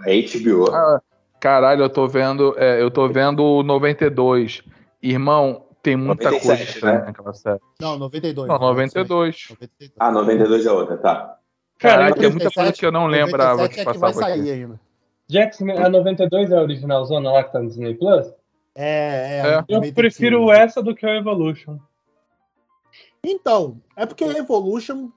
A HBO. Ah, caralho, eu tô vendo. é, eu tô vendo o 92. Irmão, tem muita 97, coisa estranha né? naquela série. Não, 92. Não, 92. 92. Ah, 92 é outra, tá. Caralho, Cara, tem muita coisa que eu não lembrava 97 que é que vai sair ainda. Jackson, a 92 é a original zona lá que tá no Disney Plus? É, é. É. Eu prefiro essa do que o Evolution. Então, é porque Evolution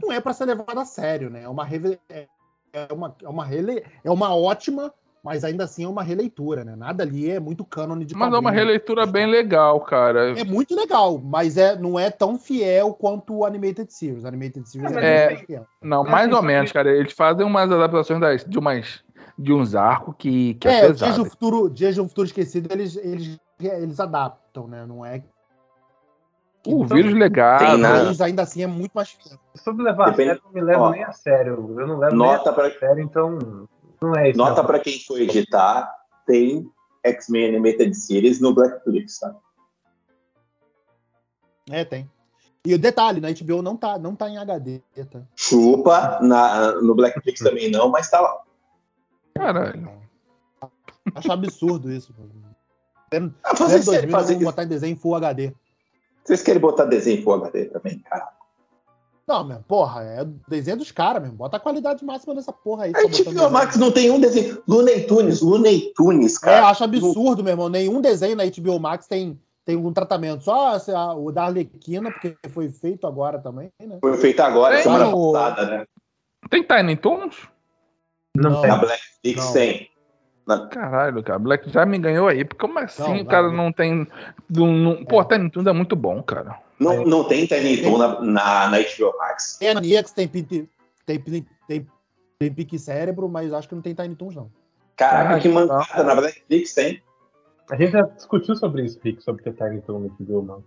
não é pra ser levado a sério, né? É uma, é é uma, é uma, rele... é uma ótima, mas ainda assim é uma releitura, né? Nada ali é muito cânone de Mas é uma releitura bem legal, cara. É muito legal, mas é, não é tão fiel quanto o Animated Series. O Animated Series é, É. muito fiel. Não, Mas mais ou menos, cara. Eles fazem umas adaptações das, de, umas, de uns arcos que, que é, É, o Dias de, pesado. um futuro, Dias de um Futuro Esquecido, eles, eles, eles adaptam, né? Não é. O vírus legado. Nada. Mas ainda assim é muito mais fiel. Sobre levar Depende- a sério, eu não me levo Ó, nem a sério. Eu não levo Nota nem pra, a sério, então não é isso. nota pra quem for editar, tem X-Men Animated Series no Blackflix, tá? É, tem. E o detalhe, na HBO não tá, não tá em HD, tá? Chupa, na, no Blackflix também não, mas tá lá. Caralho. Acho absurdo isso. Pleno Ah, vocês 2000 querem, fazer, botar em desenho Full HD. vocês querem botar desenho Full HD também, cara? Não, meu, porra, é o desenho dos caras mesmo. Bota a qualidade máxima dessa porra aí. A HBO. Max não tem um desenho. Looney Tunes, Looney Tunes, É, cara. acho absurdo, meu irmão. Nenhum desenho na HBO Max tem, tem um tratamento. Só assim, a- o da Arlequina, porque foi feito agora também, né? Foi feito agora, Tem semana o- passada, né? Tem Tiny Toons? Não, Não. tem. Na Blackflix Não. Caralho, cara. Black já me ganhou aí. Porque como assim Não, o cara não. tem. Não, não... Pô, Tiny Toons é muito bom, cara. Não, não tem Tiny Toon na, na, na HBO Max. Tem a Nix, tem, tem, tem, tem, tem Pique Cérebro, mas acho que não tem Tiny Toons, não. Caraca, Ah, que mancada. Na Blackflix tem. A gente já discutiu sobre isso, Rick, sobre ter Tiny Toon no HBO, mano.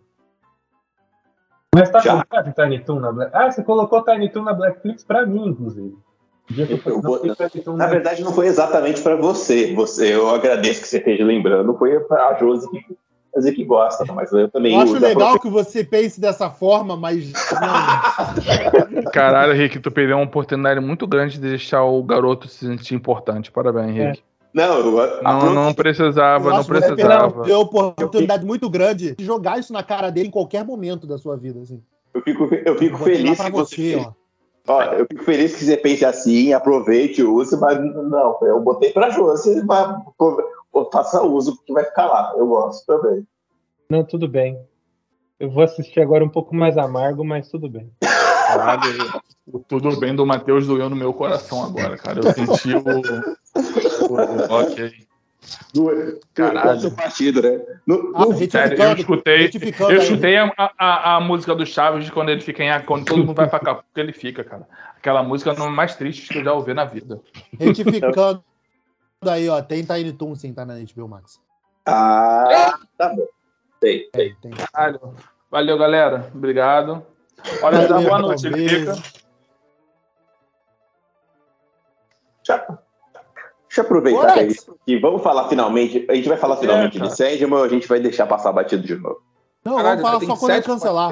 Mas tá Já. colocado Tiny Toon na Black... Ah, você colocou Tiny Toon na Blackflix pra mim, inclusive. Eu não, Toon Na verdade, não foi exatamente pra você. você. Eu agradeço que você esteja lembrando. Foi pra Josi que, Josi que gosta, mas eu também Eu acho uso. legal que você pense dessa forma, mas. Não, Caralho, Rick, tu perdeu uma oportunidade muito grande de deixar o garoto se sentir importante. Parabéns, É. Rick. Não, eu, Não, não precisava, eu não acho que você precisava. perdeu uma oportunidade muito grande de jogar isso na cara dele em qualquer momento da sua vida. Assim. eu fico, eu fico feliz que você. você, ó. Eu fico feliz que você pense assim, aproveite, use, mas não, eu botei pra Josi, mas pô, faça uso, porque vai ficar lá. Eu gosto também. Não, tudo bem. Eu vou assistir agora um pouco mais amargo, mas tudo bem. Caralho, o tudo bem do Matheus doeu no meu coração agora, cara. Eu senti o. o, o ok. Do, Caralho. do partido, né? No, Ah, no- Sério, eu escutei. Eu aí. chutei a, a, a música do Chaves de quando ele fica em. Quando todo mundo vai pra cá, porque ele fica, cara. Aquela música é mais tristes que eu já ouvi na vida. Retificando aí, ó. Tem Tiny Toon sim, tá na HBO Max. Ah, tá bom. Tem, tem. Caralho. Valeu, galera. Obrigado. Olha, Valeu, boa noite, fica. Deixa, eu aproveitar é isso aqui. Vamos falar finalmente. A gente vai falar finalmente cara. de Sandman ou a gente vai deixar passar batido de novo? Não, Caralho, vamos falar só quando ele cancelar.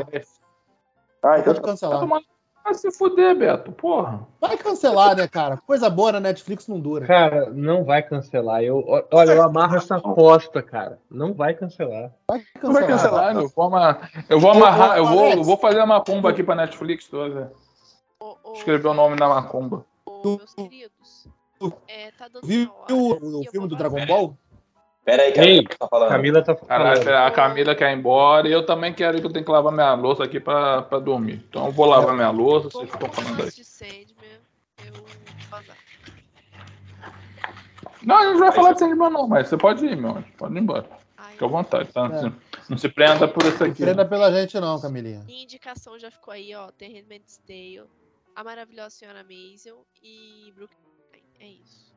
Ah, então Pode Tá cancelar. tomando- Vai se fuder, Beto, porra. Vai cancelar, né, cara? Coisa boa na Netflix não dura. Cara, não vai cancelar. Eu, olha, eu amarro essa aposta, cara. Não vai cancelar. Vai Não vai cancelar. cancelar, eu vou, amar- eu vou amarrar, eu vou, eu vou fazer uma macumba aqui pra Netflix toda. Escrever o nome na macumba. ô, meus queridos. É, tá dando Viu o, filme do. Dragon Ball? Pera aí, Ei, cara. Tá falando. Camila tá falando. a Camila quer ir embora e eu também quero ir, que eu tenho que lavar minha louça aqui pra, pra dormir. Então eu vou lavar minha louça, vocês falar ficam falando aí. mais de Sandman. Eu vou vazar. Não, a gente vai falar de Sandman não, mas você pode ir, meu anjo. Pode ir embora. Fica à vontade, tá? É. Não, se prenda por isso Não aqui. prenda pela gente, não, Camilinha. Minha indicação já ficou aí, ó. The Handmaid's Tale, A Maravilhosa Senhora Maisel e Brooklyn. É isso.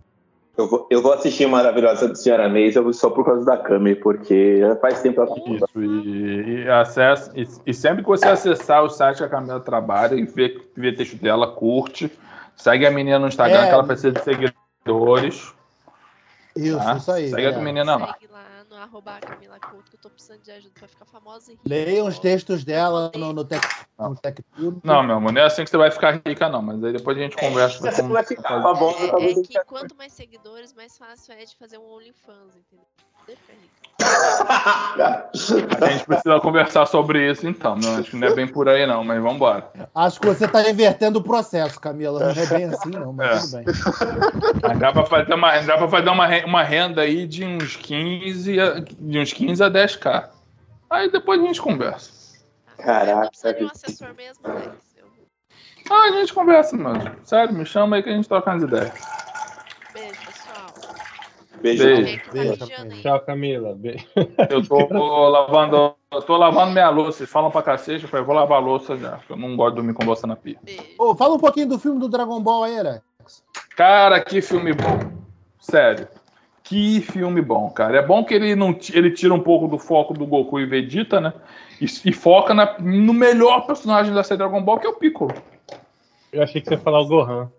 Eu vou, eu vou assistir Maravilhosa Senhora Maisel só por causa da Cami, porque faz tempo ela Isso, e, e, acessa, e, e sempre que você acessar o site que a Camila trabalha e ver, ver texto dela, curte. Segue a menina no Instagram, É. que ela precisa de seguidores. Isso, tá? isso aí. Segue a galera. menina lá. Segue lá arroba Camila Couto, que eu tô precisando de ajuda pra ficar famosa e rica. Leiam os textos dela no, no, tech, no Tech Tudo. Não, meu amor, não é assim que você vai ficar rica, não. Mas aí depois a gente conversa. Você como- vai ficar tá bom, É, é que quanto mais seguidores, mais fácil é de fazer um OnlyFans, entendeu? A gente precisa conversar sobre isso, então. Meu, acho que não é bem por aí, não, mas vamos embora. Acho que você está invertendo o processo, Camila. Não é bem assim, não, mas É. tudo bem. Dá pra fazer, uma, dá pra fazer uma, uma renda aí de uns 15 a, de uns 15 a 10k. Aí depois a gente conversa. Caraca, Eu tô precisando de um assessor mesmo. Eu... Ah, a gente conversa, mano. Sério, me chama aí que a gente troca umas ideias. Beijo. Beijo. Beijo. Beijo. Tchau, Camila. Be- Eu tô lavando. Eu tô lavando minha louça. Vocês falam pra cacete, eu falei, vou lavar a louça já. Eu não gosto de dormir com louça na pia. Beijo. Ô, fala um pouquinho do filme do Dragon Ball aí, Alex. Cara, que filme bom. Sério. Que filme bom, cara. É bom que ele não ele tira um pouco do foco do Goku e Vegeta, né? E, e foca na- no melhor personagem da série Dragon Ball, que é o Piccolo. Eu achei que você ia falar o Gohan.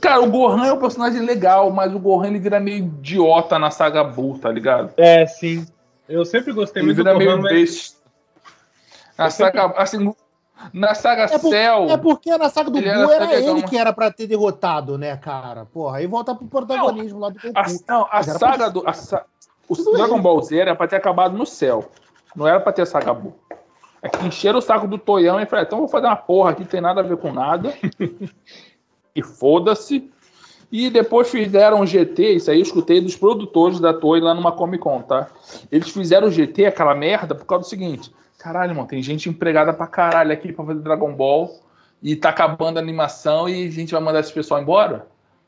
Cara, o Gohan é um personagem legal, mas o Gohan ele vira meio idiota na saga Buu, tá ligado? É, sim. Eu sempre gostei Ele muito do vira Gohan, meio mas. Na Eu sempre- saga, assim, na saga É, por- Cell. é porque na saga do Ele Buu era era, legal, ele mas- que era pra ter derrotado, né, cara? Porra, aí volta pro protagonismo lá do Goku. A, não, a era pra- saga do. a sa- o Tudo Dragon. Ball Z era pra ter acabado no céu. Não era pra ter saga Buu. É que encheram o saco do Toyão e falaram, então vou fazer uma porra aqui, tem nada a ver com nada. e foda-se. E depois fizeram o GT, isso aí eu escutei dos produtores da Toei lá numa Comic Con, tá? Eles fizeram o GT, aquela merda, por causa do seguinte: caralho, mano, tem gente empregada pra caralho aqui pra fazer Dragon Ball e tá acabando a animação e a gente vai mandar esse pessoal embora?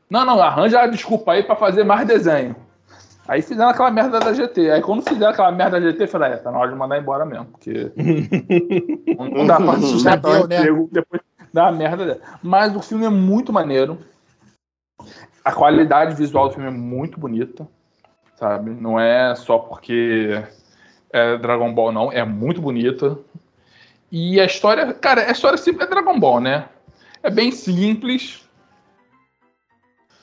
Não, não, arranja a desculpa aí pra fazer mais desenho. Aí fizeram aquela merda da GT. Aí quando fizeram aquela merda da GT, eu falei, é, tá na hora de mandar embora mesmo, porque não dá pra sustentar o né? emprego depois da merda. Mas o filme é muito maneiro. A qualidade visual do filme é muito bonita, sabe? Não é só porque é Dragon Ball, não. É muito bonita. E a história, cara, a história sempre é Dragon Ball, né? É bem simples.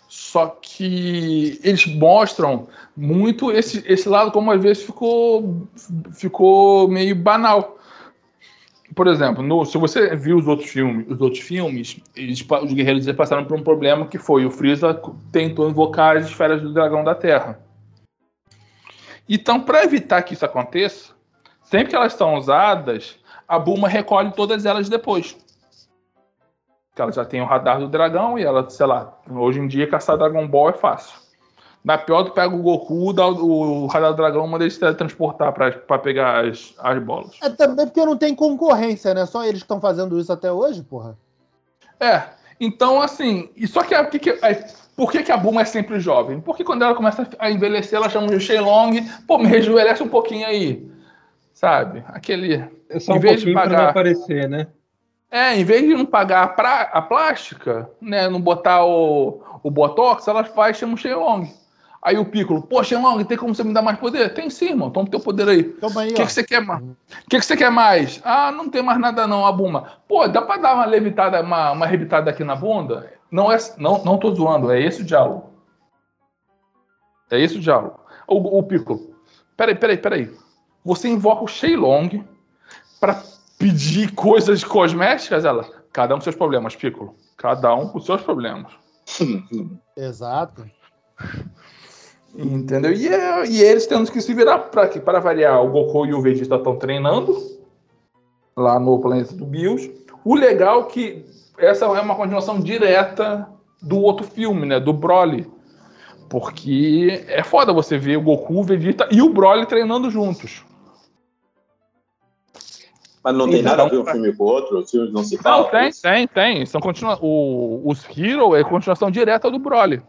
Só que eles mostram muito esse, esse lado, como às vezes ficou, ficou meio banal. Por exemplo, no- se você viu os outros filmes, os outros filmes, eles os guerreiros eles passaram por um problema que foi o Freeza tentou invocar as esferas do dragão da Terra. Então, para evitar que isso aconteça, sempre que elas estão usadas, a Bulma recolhe todas elas depois. Porque ela já tem o radar do dragão e ela, sei lá, hoje em dia caçar Dragon Ball é fácil. Na pior, tu pega o Goku, dá o, o radar do dragão, manda ele se teletransportar pra, pra pegar as, as bolas. É também porque não tem concorrência, né? Só eles que estão fazendo isso até hoje, porra. É, então assim, e só que, a, que, que é, por que, que a Bulma é sempre jovem? Porque quando ela começa a envelhecer, ela chama de Shenlong, pô, me rejuvenesce um pouquinho aí, sabe? Aquele, É só Em um vez de pouquinho pra não pagar- aparecer, né? é, em vez de não pagar a, pra- a plástica, né, não botar o, o Botox, ela faz, chama o Shenlong. Aí o Piccolo, pô, Shenlong, tem como você me dar mais poder? Tem sim, mano, toma teu poder aí. Toma aí, O que, ó. que você quer mais? O que, que você quer mais? Ah, não tem mais nada não, a Buma. Pô, dá pra dar uma levitada, uma, uma rebitada aqui na bunda? Não é, não, não tô zoando, é esse o diálogo. É esse o diálogo. O, o Piccolo, peraí, peraí, peraí. Você invoca o Shenlong pra pedir coisas cosméticas? Ela, cada um com seus problemas, Piccolo. Cada um com seus problemas. Exato. Entendeu? E, é- e eles tendo que se virar para quê? Para variar, o Goku e o Vegeta estão treinando lá no planeta do Bios. O legal é que essa é uma continuação direta do outro filme, né? Do Broly. Porque é foda você ver o Goku, o Vegeta e o Broly treinando juntos. Mas não tem Então, nada a ver um filme com o outro, os filmes não se Não, falam. tem, tem, tem. São continua... o, os Hero é continuação direta do Broly.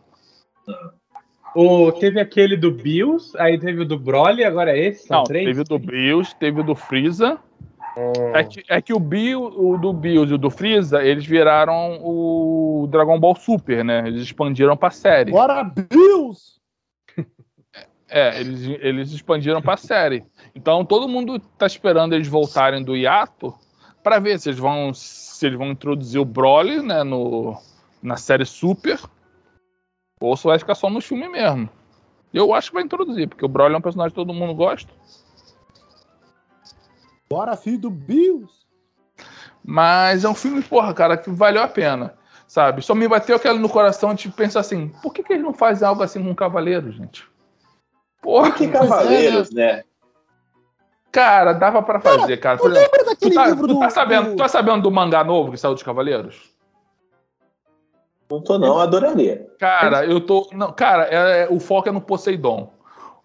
O, teve aquele do Bills, aí teve o do Broly, agora é esse? São Não, três? teve o do Bills, teve o do Freeza. É que, é que o, Bill, o do Bills e o do Freeza, eles viraram o Dragon Ball Super, né? Eles expandiram pra série. Bora, Bills! É, eles, eles expandiram pra série. Então todo mundo tá esperando eles voltarem do hiato pra ver se eles vão se eles vão introduzir o Broly, né, no, na série Super, ou se vai ficar só no filme mesmo. Eu acho que vai introduzir, porque o Broly é um personagem que todo mundo gosta. Bora, filho do Bills! Mas é um filme, porra, cara, que valeu a pena. Sabe? Só me bateu aquela no coração de pensar assim, por que, que eles não fazem algo assim com o Cavaleiro, gente? Porra, Que cavaleiros, né? cara, dava pra fazer, cara. Por Tu lembra daquele tá, livro do. tá sabendo, do- tu tá sabendo do mangá novo que saiu dos Cavaleiros? Não tô não, adoraria. Cara, eu tô. Não, cara, é- o foco é no Poseidon.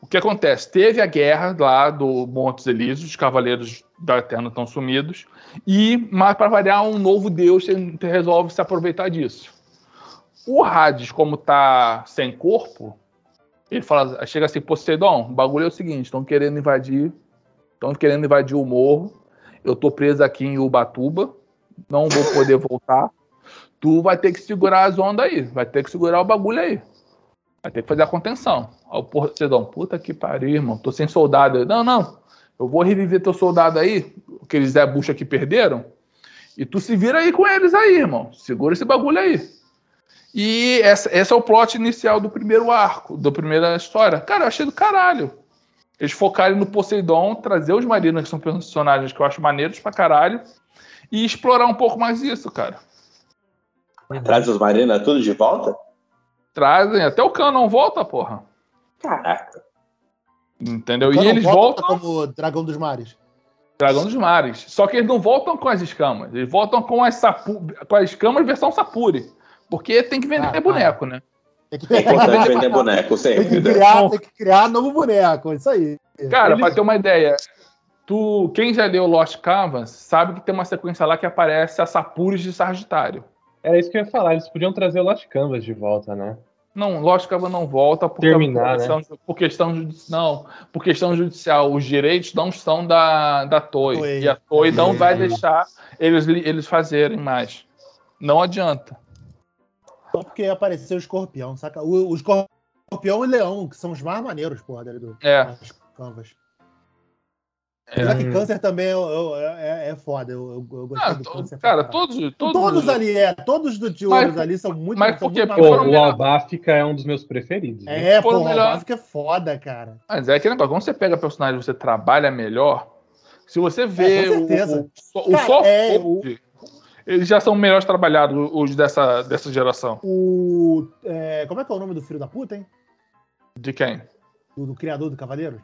O que acontece? Teve a guerra lá do Montes Elíseos, os Cavaleiros da Eterna estão sumidos, e, mas para variar, um novo deus resolve se aproveitar disso. O Hades, como tá sem corpo, ele fala, chega assim, Poseidon, o bagulho é o seguinte, estão querendo invadir, estão querendo invadir o morro, eu tô preso aqui em Ubatuba, não vou poder voltar, tu vai ter que segurar as ondas aí, vai ter que segurar o bagulho aí. Vai ter que fazer a contenção. Aí o Poseidon, puta que pariu, irmão, tô sem soldado. Não, não, eu vou reviver teu soldado aí, aqueles Zé Bucha que perderam, e tu se vira aí com eles aí, irmão. Segura esse bagulho aí. E essa, esse é o plot inicial do primeiro arco, da primeira história. Cara, eu achei do caralho. Eles focarem no Poseidon, trazer os marinos, que são personagens que eu acho maneiros pra caralho, e explorar um pouco mais isso, cara. Traz os marinas tudo de volta? Trazem, até o Canon volta, porra. Caraca. Entendeu? E eles volta voltam como Dragão dos Mares. Dragão dos Mares. Só que eles não voltam com as escamas. Eles voltam com as, sapu... com as escamas versão Sapuri. Porque tem que vender Ah, boneco, né? Tem que, É importante vender boneco tem que sempre. né? criar, tem que criar novo boneco, isso aí. Cara, Eles- pra ter uma ideia, tu, quem já leu Lost Canvas sabe que tem uma sequência lá que aparece a Sapuris de Sagitário. Era isso que eu ia falar, eles podiam trazer o Lost Canvas de volta, né? Não, Lost Canvas não volta por, Terminar, por, questão, por questão judicial. Não, por questão judicial. Os direitos não são da, da Toei. Toei. E a Toei não Toei. vai deixar eles, eles fazerem mais. Não adianta. Só porque apareceu o escorpião, saca? O, o escorpião e o leão, que são os mais maneiros, porra, dele do É. das canvas. É. Apesar que câncer também é, é, é- é foda. Eu, eu, eu gostei Ah, do câncer. cara, todos, todos, Todos, ali, é. Todos do ouros ali são muito, mas são muito Porque Pô, foram o Albáfica é um dos meus preferidos. né? É, melhor. o Báfico é foda, cara. Mas é aquele negócio, quando você pega personagem e você trabalha melhor, se você vê É, com o, certeza. o, só- o Cara, só é, Fold, eles já são melhores trabalhados, os dessa, dessa geração. O. é, como é que é o nome do filho da puta, hein? De quem? Do, do criador do Cavaleiros?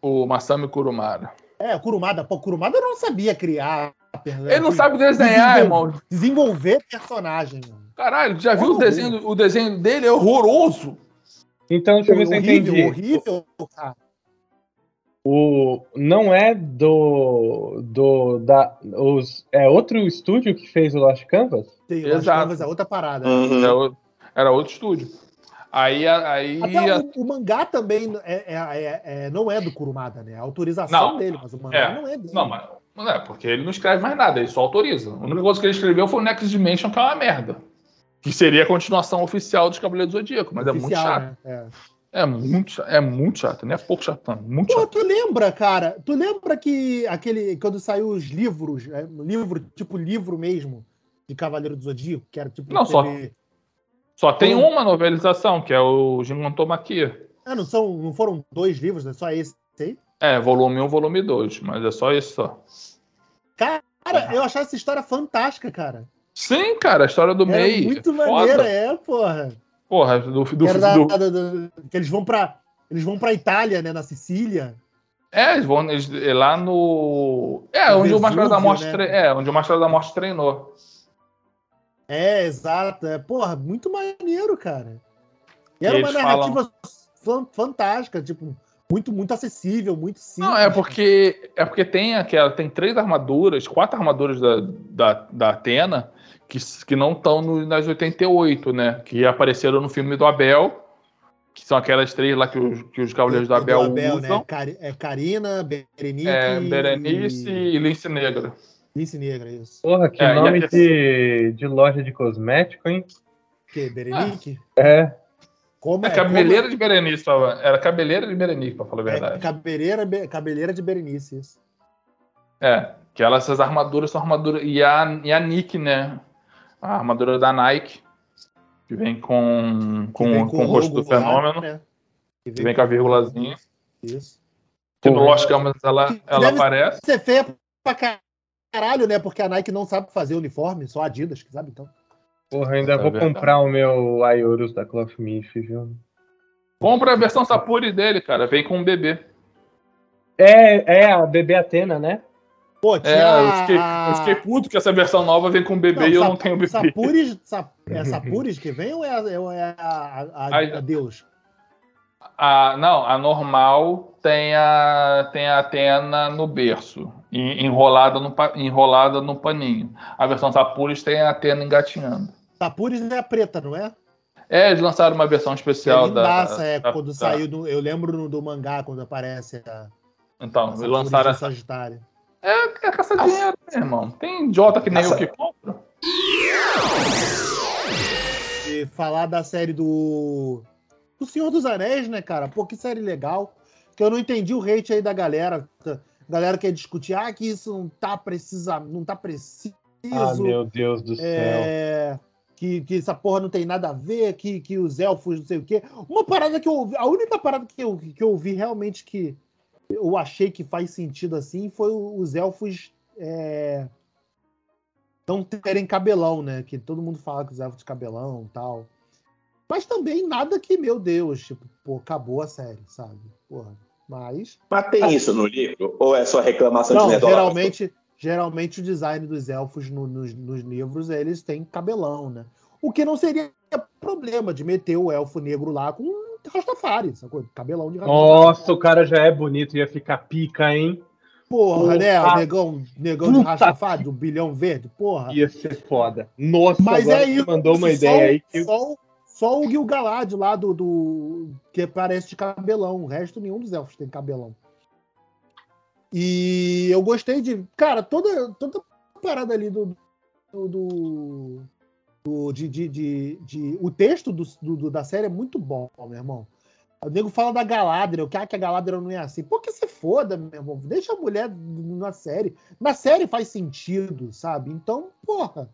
O Masami Kurumara. É, o Kurumada. Pô, Kurumada não sabia criar. Ele não sabe desenhar, irmão. Desenvolver personagem. mano. Caralho, já viu o desenho? O desenho dele é horroroso. Então, deixa eu ver se eu horrível, entendi. horrível, cara. O, não é do. do da, os, é outro estúdio que fez o Lost Canvas? Tem, Lost Exato. Canvas é outra parada. Uhum. É o- Era outro estúdio. Aí, aí Até o, o mangá também é, é- é- é- não é do Kurumada, né? A autorização Não. dele, mas o mangá É. não é dele. Não, mas não é, porque ele não escreve mais nada, ele só autoriza. A única coisa que ele escreveu foi o Next Dimension, que é uma merda. Que seria a continuação oficial dos Cavaleiros do Zodíaco, mas é muito Oficial, chato. né? É. É muito, é muito chato, não é pouco chato. Muito Pô, chato. tu lembra, cara? Tu lembra que aquele. Quando saiu os livros, é, livro, tipo livro mesmo, de Cavaleiro do Zodíaco, que era tipo. Não, TV Só tem Pô. uma novelização, que é o Gingantomaki. Ah, não, são, não foram dois livros, é só esse aí? É, volume 1, volume 2, mas é só isso só. Cara, eu achava essa história fantástica, cara. Sim, cara, a história do Era MEI. muito foda. maneira, é, porra. Porra, do, do, da- do- da- da- que eles vão pra. Eles vão pra Itália, né? Na Sicília. É, eles vão eles- lá no. É, No onde o Máscara da Vesúvio, Morte né? tre- É, onde o Máscara da Morte treinou. É, exato. É, porra, muito maneiro, cara. E era uma narrativa fan- fantástica, tipo, muito, muito acessível, muito simples. Não, é porque é porque tem aquela tem três armaduras, quatro armaduras da, da, da Atena que, que não estão nas 88, né? Que apareceram no filme do Abel Que são aquelas três lá que os, que os Cavaleiros do Abel, né? usam. Cari- É Karina, Berenice É, Berenice e e Lince Negra. Lince Negra, isso. Porra, que É, nome de, de loja de cosmético, hein? Que? Berenice? É. Como É cabeleira de Berenice, tava- era cabeleira de Berenice, pra falar a como- é verdade. cabeleira, be- cabeleira de Berenice, isso. É, que elas, essas armaduras são armaduras. E a, e a Nick, né? A armadura da Nike, que vem com, com, vem com o rosto do fenômeno, né? Que que vem com a vírgulazinha. Isso. Que no. Lost Canvas ela, ela deve- aparece. Ser feia pra caralho, né? Porque a Nike não sabe fazer uniforme, só a Adidas que sabe, então. Porra, ainda É vou verdade. comprar o meu Aiorus da Cloth Miff, viu? Compra a versão Sapuri dele, cara. Vem com um bebê. É, é a bebê Atena, né? Pô, tinha É, eu fiquei, a- eu fiquei puto que essa versão nova vem com bebê e eu Sap- não tenho bebê. Sapuris, Sap- é Sapuris que vem ou é, a- é a, a- Ai, a Deus? A, não, a normal tem a, tem a Atena no berço, en- enrolada no, enrolada no paninho. A versão Sapuris tem a Atena engatinhando. Sapuris é a preta, não é? É, eles lançaram uma versão É especial da. lindaça, é, da- quando da- saiu, do, eu lembro do mangá, quando aparece a, Então, a eles lançaram de essa. Sagitário. É, é caça dinheiro, né, irmão? Tem idiota que nem Essa- eu que compra. E falar da série do. Do Senhor dos Anéis, né, cara? Pô, que série legal. Que eu não entendi o hate aí da galera. Galera quer discutir, ah, que isso não tá precisa, não tá preciso. Ah, meu Deus do céu. é, que, que essa porra não tem nada a ver, que, que os elfos não sei o quê. Uma parada que eu ouvi, a única parada que eu, que eu ouvi realmente que eu achei que faz sentido assim foi os elfos é, não terem cabelão, né? Que todo mundo fala que os elfos de cabelão e tal. Mas também nada que, meu Deus, tipo, pô, acabou a série, sabe? Porra. Mas. Mas tem isso no livro? Ou é só reclamação Não, de nerdola? geralmente, geralmente o design dos elfos no- nos, nos livros, eles têm cabelão, né? O que não seria problema de meter o elfo negro lá com um Rastafari, sacou? Cabelão de Rastafari. Nossa, o cara já é bonito, ia ficar pica, hein? Porra, né? O negão, negão de Rastafari, do bilhão verde, porra. Ia ser foda. Nossa, Mas agora é você isso. mandou uma só, ideia aí que Só, o- só o Gil-galad lá do, do. que parece de cabelão. O resto, nenhum dos elfos tem cabelão. E eu gostei de. Cara, toda, toda parada ali do. do, do- de, de, de, de- o texto do, do- da série é muito bom, meu irmão. O nego fala da Galadriel, que, ah, que a Galadriel não é assim. Pô, que se foda, meu irmão. Deixa a mulher na série. Na série faz sentido, sabe? Então, porra,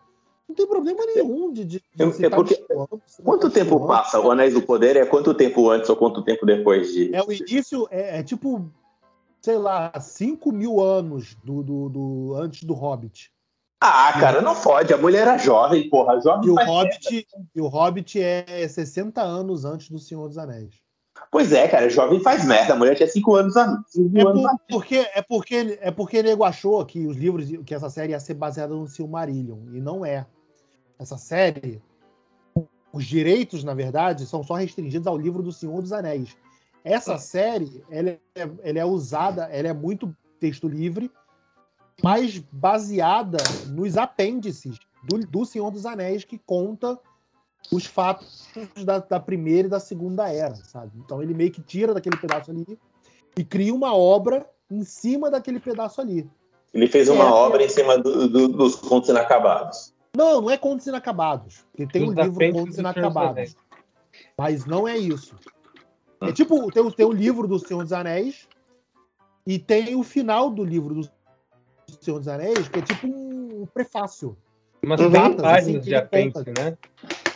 não tem problema nenhum de. de, de É- é porque- Quanto tempo passa o Anéis do Poder? É quanto tempo antes ou quanto tempo depois de. É o início, é, é tipo, sei lá, 5 mil anos do, do, do- antes do Hobbit. Ah, cara, não fode. A mulher era jovem, porra. Jovem E o, Hobbit, e o Hobbit é 60 anos antes do Senhor dos Anéis. Pois é, cara, jovem faz merda. A mulher tinha 5 anos a cinco É, anos por- porque, é porque é porque nego achou que os livros, que essa série ia ser baseada no Silmarillion, e não é. Essa série, os direitos, na verdade, são só restringidos ao livro do Senhor dos Anéis. Essa série, ela é, ela é usada, ela é muito texto livre, mas baseada nos apêndices do, do Senhor dos Anéis, que conta os fatos da, da primeira e da segunda era, sabe? Então ele meio que tira daquele pedaço ali e cria uma obra em cima daquele pedaço ali. Ele fez uma É. obra em cima do- do- dos contos inacabados. Não, não é Contos Inacabados. Porque tem Dos um livro Contos Inacabados. Mas não é isso. É tipo, tem, o- tem o livro do Senhor dos Anéis e tem o final do livro do Senhor dos Anéis, que é tipo um prefácio. Umas Uhum. datas, assim, páginas que de apêndice, né?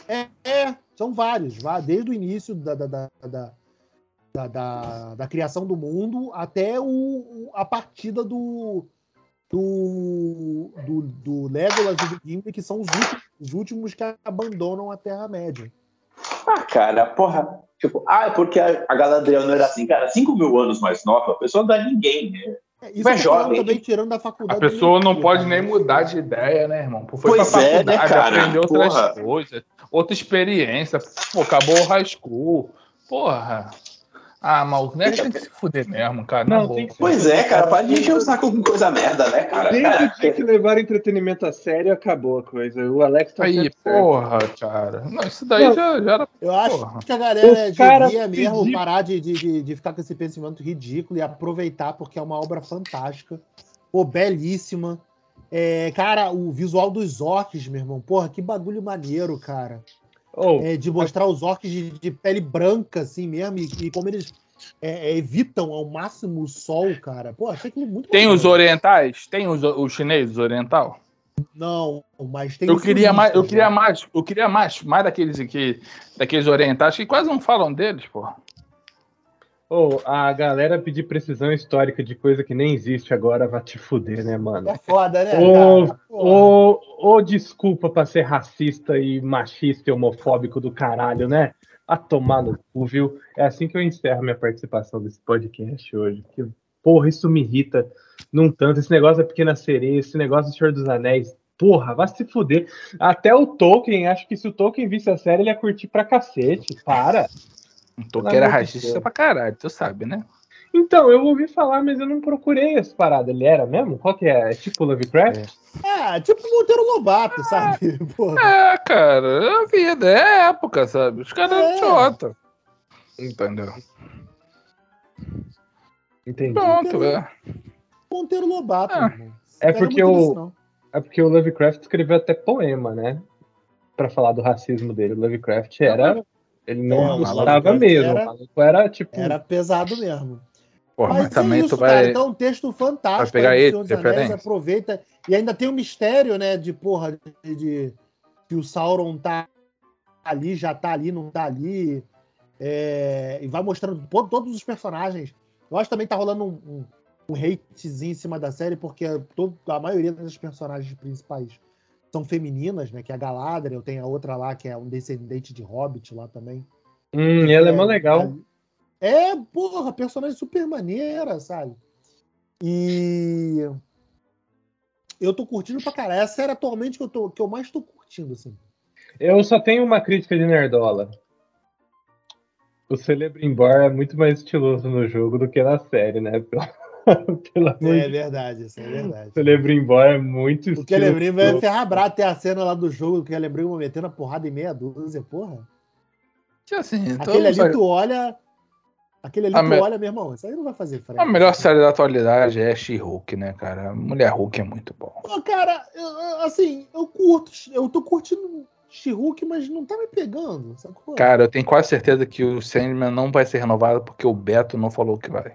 É, é, são vários, vá, desde o início da, da, da, da, da, da- da criação do mundo até o- a partida do, do, do, do Legolas e do Gimli, que são os últimos, os últimos que abandonam a Terra-média. Ah, cara, porra. Tipo, ah, é porque a, a Galadriel não era assim. Cara, 5 mil anos mais nova, a pessoa não dá ninguém, né? É, Isso falando jovem, também tirando da A faculdade. pessoa não pode nem mudar de ideia, né, irmão? Foi Pois pra é, né, cara? aprendeu outras Porra. coisas, outra experiência. Pô, acabou o high school. Porra. Ah, mas o Nerd tem que se fuder mesmo, cara. Não, na boa. tem que. Pois é, cara, para de encher o saco com coisa merda, né, cara? Desde dia que levaram entretenimento a sério, acabou a coisa. O Alex tá Aí, sempre certo. porra, cara. Não, isso daí Não. já, já era. Eu acho Porra. que a galera cara devia mesmo pediu- parar de, de, de, de ficar com esse pensamento ridículo e aproveitar, porque é uma obra fantástica. Pô, belíssima. É, cara, o visual dos orcs, meu irmão. Porra, que bagulho maneiro, cara. Oh, É, de mostrar os orcs de, de pele branca, assim mesmo, e, e como eles é, é, evitam ao máximo o sol, cara. Pô, achei aquilo muito Tem os maneiro. orientais? Tem os, os chineses oriental? Não, mas tem Eu os queria mais, eu queria né? mais, eu queria mais, mais daqueles aqui, daqueles orientais que quase não falam deles, porra. oh, a galera pedir precisão histórica de coisa que nem existe agora vai te fuder, né, mano? É foda, né? Cara? Porra. ô, ô, desculpa pra ser racista e machista e homofóbico do caralho, né? A tomar no cu, viu? É assim que eu encerro minha participação desse podcast hoje. Porque, porra, isso me irrita num tanto. Esse negócio da Pequena Sereia, esse negócio do Senhor dos Anéis. Porra, vai se fuder. Até o Tolkien, acho que se o Tolkien visse a série, ele ia curtir pra cacete. Para. Era amor de racista pra caralho, tu sabe, né? Então, eu ouvi falar, mas eu não procurei essa parada. Ele era mesmo? Qual que é? É tipo Lovecraft? É, tipo Monteiro Lobato, sabe? Porra. É, cara, é a vida, é época, sabe? Os caras É. é. idiota. Entendeu? Entendi. Pronto, é. Monteiro Lobato, Ah, é Pega porque o-. É porque o Lovecraft escreveu até poema, né? Pra falar do racismo dele. O Lovecraft era. Ele não É, gostava mesmo. era- O maluco era tipo. Era pesado mesmo. Porra, mas, Mas, também é isso, tu vai. cara. Então, um texto fantástico. vai pegar ele, Senhor dos Anéis, aproveita. E ainda tem o mistério, né? De porra, de, de- que o Sauron tá ali, já tá ali, não tá ali. É, e vai mostrando to- todos os personagens. Eu acho que também tá rolando um, um, um hatezinho em cima da série, porque todo, a maioria das personagens principais são femininas, né? Que é a Galadriel, tem a outra lá, que é um descendente de Hobbit lá também. Hum, e ela é mó legal. É, porra, personagem super maneira, sabe? E eu tô curtindo pra caralho. Essa série atualmente que eu, tô, que eu mais tô curtindo, assim. Eu só tenho uma crítica de Nerdola. O Celebrimbor é muito mais estiloso no jogo do que na série, né? Pelo, pelo amor É de verdade, isso é verdade. O Celebrimbor é muito O estiloso. ferrar brado ter a cena lá do jogo, que eu lembrei metendo a porrada em meia dúzia, porra. Que assim, Aquele mundo ali sabe- tu olha. Aquele ali A tu me- olha, meu irmão. Isso aí não vai fazer frente. A melhor série da atualidade é She-Hulk, né, cara? Mulher Hulk é muito bom. Pô, cara, eu- eu- assim, eu curto. Eu tô curtindo She-Hulk, mas não tá me pegando, sacou? Cara, eu tenho quase certeza que o Sandman não vai ser renovado porque o Beto não falou que vai.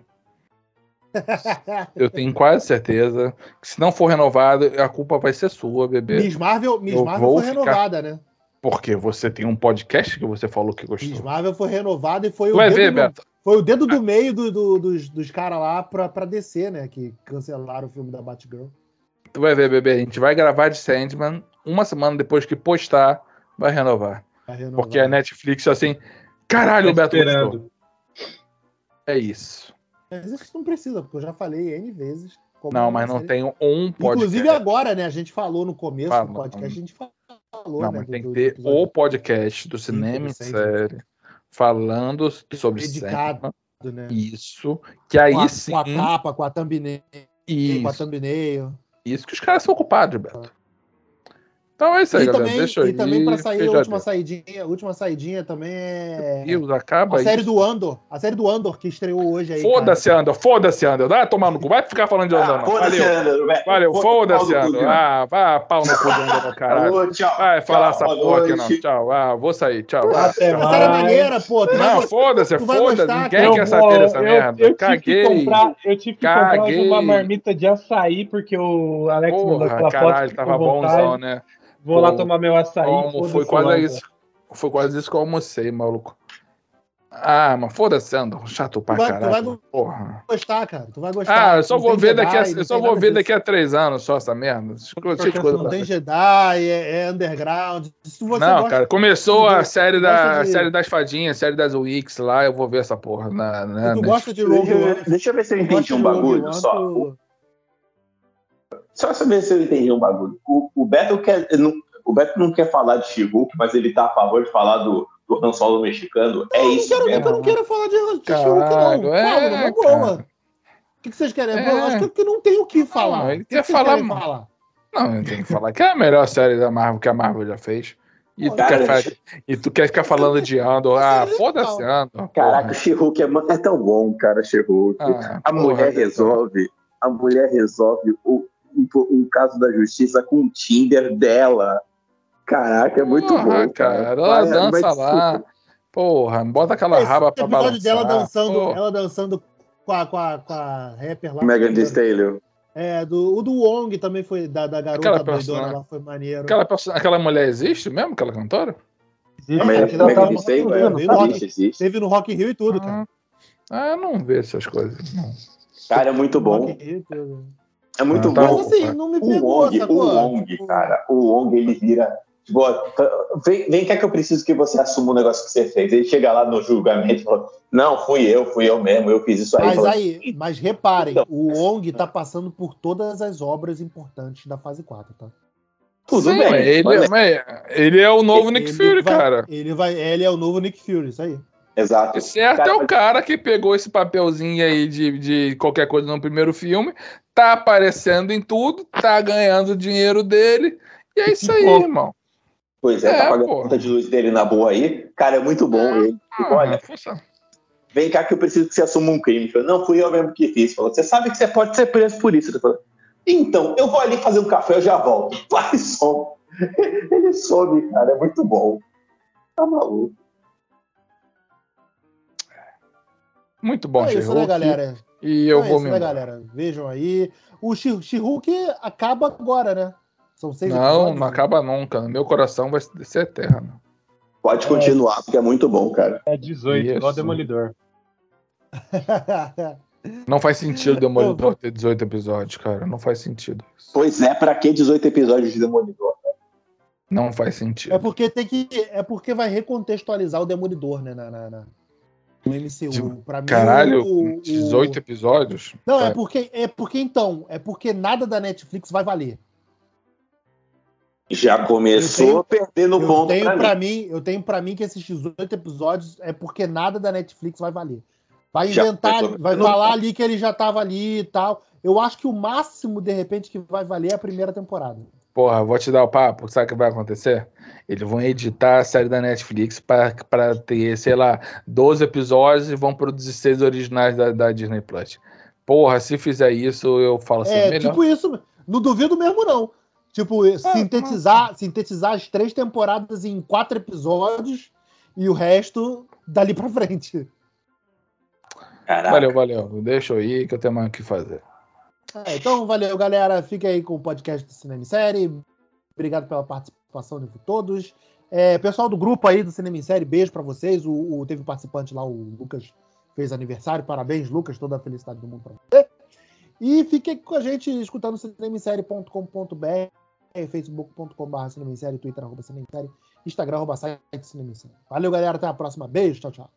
Eu tenho quase certeza que se não for renovado, a culpa vai ser sua, bebê. Miss Marvel, Miss Marvel foi ficar- renovada, né? Porque você tem um podcast que você falou que Miss gostou. Marvel foi renovada e foi Tu o vai dedo ver, do- Beto. Foi o dedo do meio do- do- dos, dos caras lá pra, pra descer, né? Que cancelaram o filme da Batgirl. Tu vai ver, bebê. A gente vai gravar de Sandman. Uma semana depois que postar, vai renovar. Vai renovar. Porque a Netflix assim. Caralho, o Tá Beto gostou. É isso. Mas isso não precisa, porque eu já falei N vezes. Não, mas não tem um podcast. Inclusive agora, né? A gente falou no começo Fala, do podcast, a gente falou, Não, né? mas do- tem que ter episódio o podcast do cinema em Sandman. série falando sobre dedicado, Sandman. né? Isso. Que aí com, a, sim. com a capa, com a thumbnail, com a Isso. thumbnail. Isso que os caras são ocupados, Beto. Então é isso aí, E galera. também, Deixa eu e também ir, pra sair a última saidinha, a última saidinha também é Deus, acaba a série isso. do Andor, a série do Andor que estreou hoje aí. Foda-se, Andor. Foda-se, Andor. Vai tomar no cu. Vai ficar falando de Andor, Ah, não. foda-se, Valeu. Andor. Valeu. Foda- Foda-se, Andor. Ah, vá pau no cu do Andor, meu caralho. Falou, tchau. Vai falar Tchau, essa porra aqui, não. Tchau. Ah, vou sair. Tchau. Ah. Até Essa é mais. maneira, pô. Tu vai Não, foda-se, vai foda-se. Ninguém quer saber dessa merda. Eu tive, que Caguei. comprar, eu tive que comprar uma marmita de açaí, porque o Alex mandou aquela caralho, foto. tava à vontade. bonzão, né? Vou lá tomar meu açaí. Como foi quase Andor. isso. Foi quase isso que eu almocei, maluco. Ah, mas foda-se, Andor. Chato pra Tu vai- tu vai caralho. Porra. gostar, cara. Tu vai gostar. Ah, eu só Não vou ver daqui a, Jedi, eu só vou ver disso. daqui a três anos só essa merda. Coisa Não tem. Jedi, é, é underground. Se você Não, gosta- cara, começou a série, da, de- série das fadinhas, série das Wix lá, eu vou ver essa porra. Na, na, Se tu na- gosta de Rogue Deixa eu, One, ver, deixa eu ver se eu entendi gosta um bagulho só. Tu- Só saber se eu entendi um bagulho. O, o Beto quer. Não, o Beto não quer falar de She-Hulk, mas ele tá a favor de falar do do Han Solo mexicano. É eu isso não quero, mesmo. eu não quero falar de de Caralho, Hulk, não. é, numa boa. O que, que vocês querem? É. Eu acho que- que não tem o que falar. Não, ele quer que falar- falar? Não, tenho que falar que é a melhor série da Marvel que a Marvel já fez. E tu, Cara, quer, fa- e tu quer ficar falando de Andor. Ah, é foda-se. Andor. Caraca, She-Hulk é, é tão bom, cara, She-Hulk. Ah, a porra, mulher resolve, a mulher resolve o, um, um caso da justiça com o Tinder dela. Caraca, é muito Porra, bom, cara. cara. Ela Vai- dança lá. Porra, bota aquela Esse raba pra balançar. dela dançando, Porra. ela dançando com a, com a, com a rapper lá. Megan Thee Stallion. É, do, o do Wong também foi, da, da garota Aquela doidona personagem. lá, foi maneiro. Aquela, perso- aquela mulher existe mesmo, aquela cantora? Existe, É, tava é, sabe? existe, existe. Teve no Rock in Rio e tudo, cara. Ah, ah, eu não vejo essas coisas. Não. Cara, é muito bom. Rock in Rio e tudo. É muito Ah, tá bom. Mas assim, não me O pegou, Wong, o? Wong, cara, o Wong, ele vira. Tipo, vem, vem cá que eu preciso que você assuma o negócio que você fez. Ele chega lá no julgamento e fala: Não, fui eu, fui eu mesmo, eu fiz isso aí. Mas Fala, aí, mas reparem, Então. o Wong tá passando por todas as obras importantes da fase 4, tá? Tudo Sim, bem. mas ele, mas- mas ele é o novo Nick Ele Fury, vai- cara. Ele vai, ele é o novo Nick Fury, isso aí. Exato. O certo Cara, é o cara que pegou esse papelzinho aí de, de qualquer coisa no primeiro filme, tá aparecendo em tudo, tá ganhando o dinheiro dele, e é isso aí, Pô. irmão. Pois é, É, tá pagando a pô. conta de luz dele na boa aí. Cara, é muito bom. Ele, tipo, Ah, olha, força. vem cá que eu preciso que você assuma um crime. Não, fui eu mesmo que fiz. Falou, você sabe que você pode ser preso por isso. Falou, então, eu vou ali fazer um café, eu já volto. Vai, some. Ele some, cara, é muito bom. Tá maluco. Muito bom, é isso, né, galera? E eu é vou isso, me né, galera? Vejam aí. O She- She-Hulk acaba agora, né? São seis Não, episódios. não acaba nunca. Meu coração vai ser eterno. Pode continuar, porque é muito bom, cara. É 18, igual. Demolidor. Não faz sentido o Demolidor ter 18 episódios, cara. Não faz sentido. isso. Pois é, pra que 18 episódios de Demolidor? Não faz sentido. é porque tem que. É porque vai recontextualizar o Demolidor, né? Na, na, na- no MCU. De- Pra mim, Caralho, o- o- 18 episódios? Não, é Tá. porque, é porque então, é porque nada da Netflix vai valer. Já começou Eu perdendo Eu ponto tenho pra pra mim. mim, eu tenho para mim que esses 18 episódios é porque nada da Netflix vai valer. Vai inventar, vai falar ali que ele já tava ali e tal. Eu acho que o máximo de repente que vai valer é a primeira temporada. Porra, vou te dar o papo. Sabe o que vai acontecer? Eles vão editar a série da Netflix pra, pra ter, sei lá, 12 episódios e vão produzir seis originais da, da Disney Plus. Porra, se fizer isso, eu falo assim, É, melhor. tipo isso. Não duvido mesmo não. Tipo, sintetizar, sintetizar as três temporadas em quatro episódios e o resto dali pra frente. Caraca. Valeu, valeu. Deixa eu ir que eu tenho mais o que fazer. É, então, valeu, galera. Fica aí com o podcast do Cinema em Série. Obrigado pela participação de todos. É, pessoal do grupo aí do Cinema em Série, beijo pra vocês. O, o- teve um participante lá, o Lucas, fez aniversário. Parabéns, Lucas. Toda a felicidade do mundo pra você. E fique com a gente escutando cinemissérie.com.br, facebook.com.br Cinema em Série, twitter arroba Cinema em Série, instagram arroba site Cinema em Série. Valeu, galera. Até a próxima. Beijo. Tchau, tchau.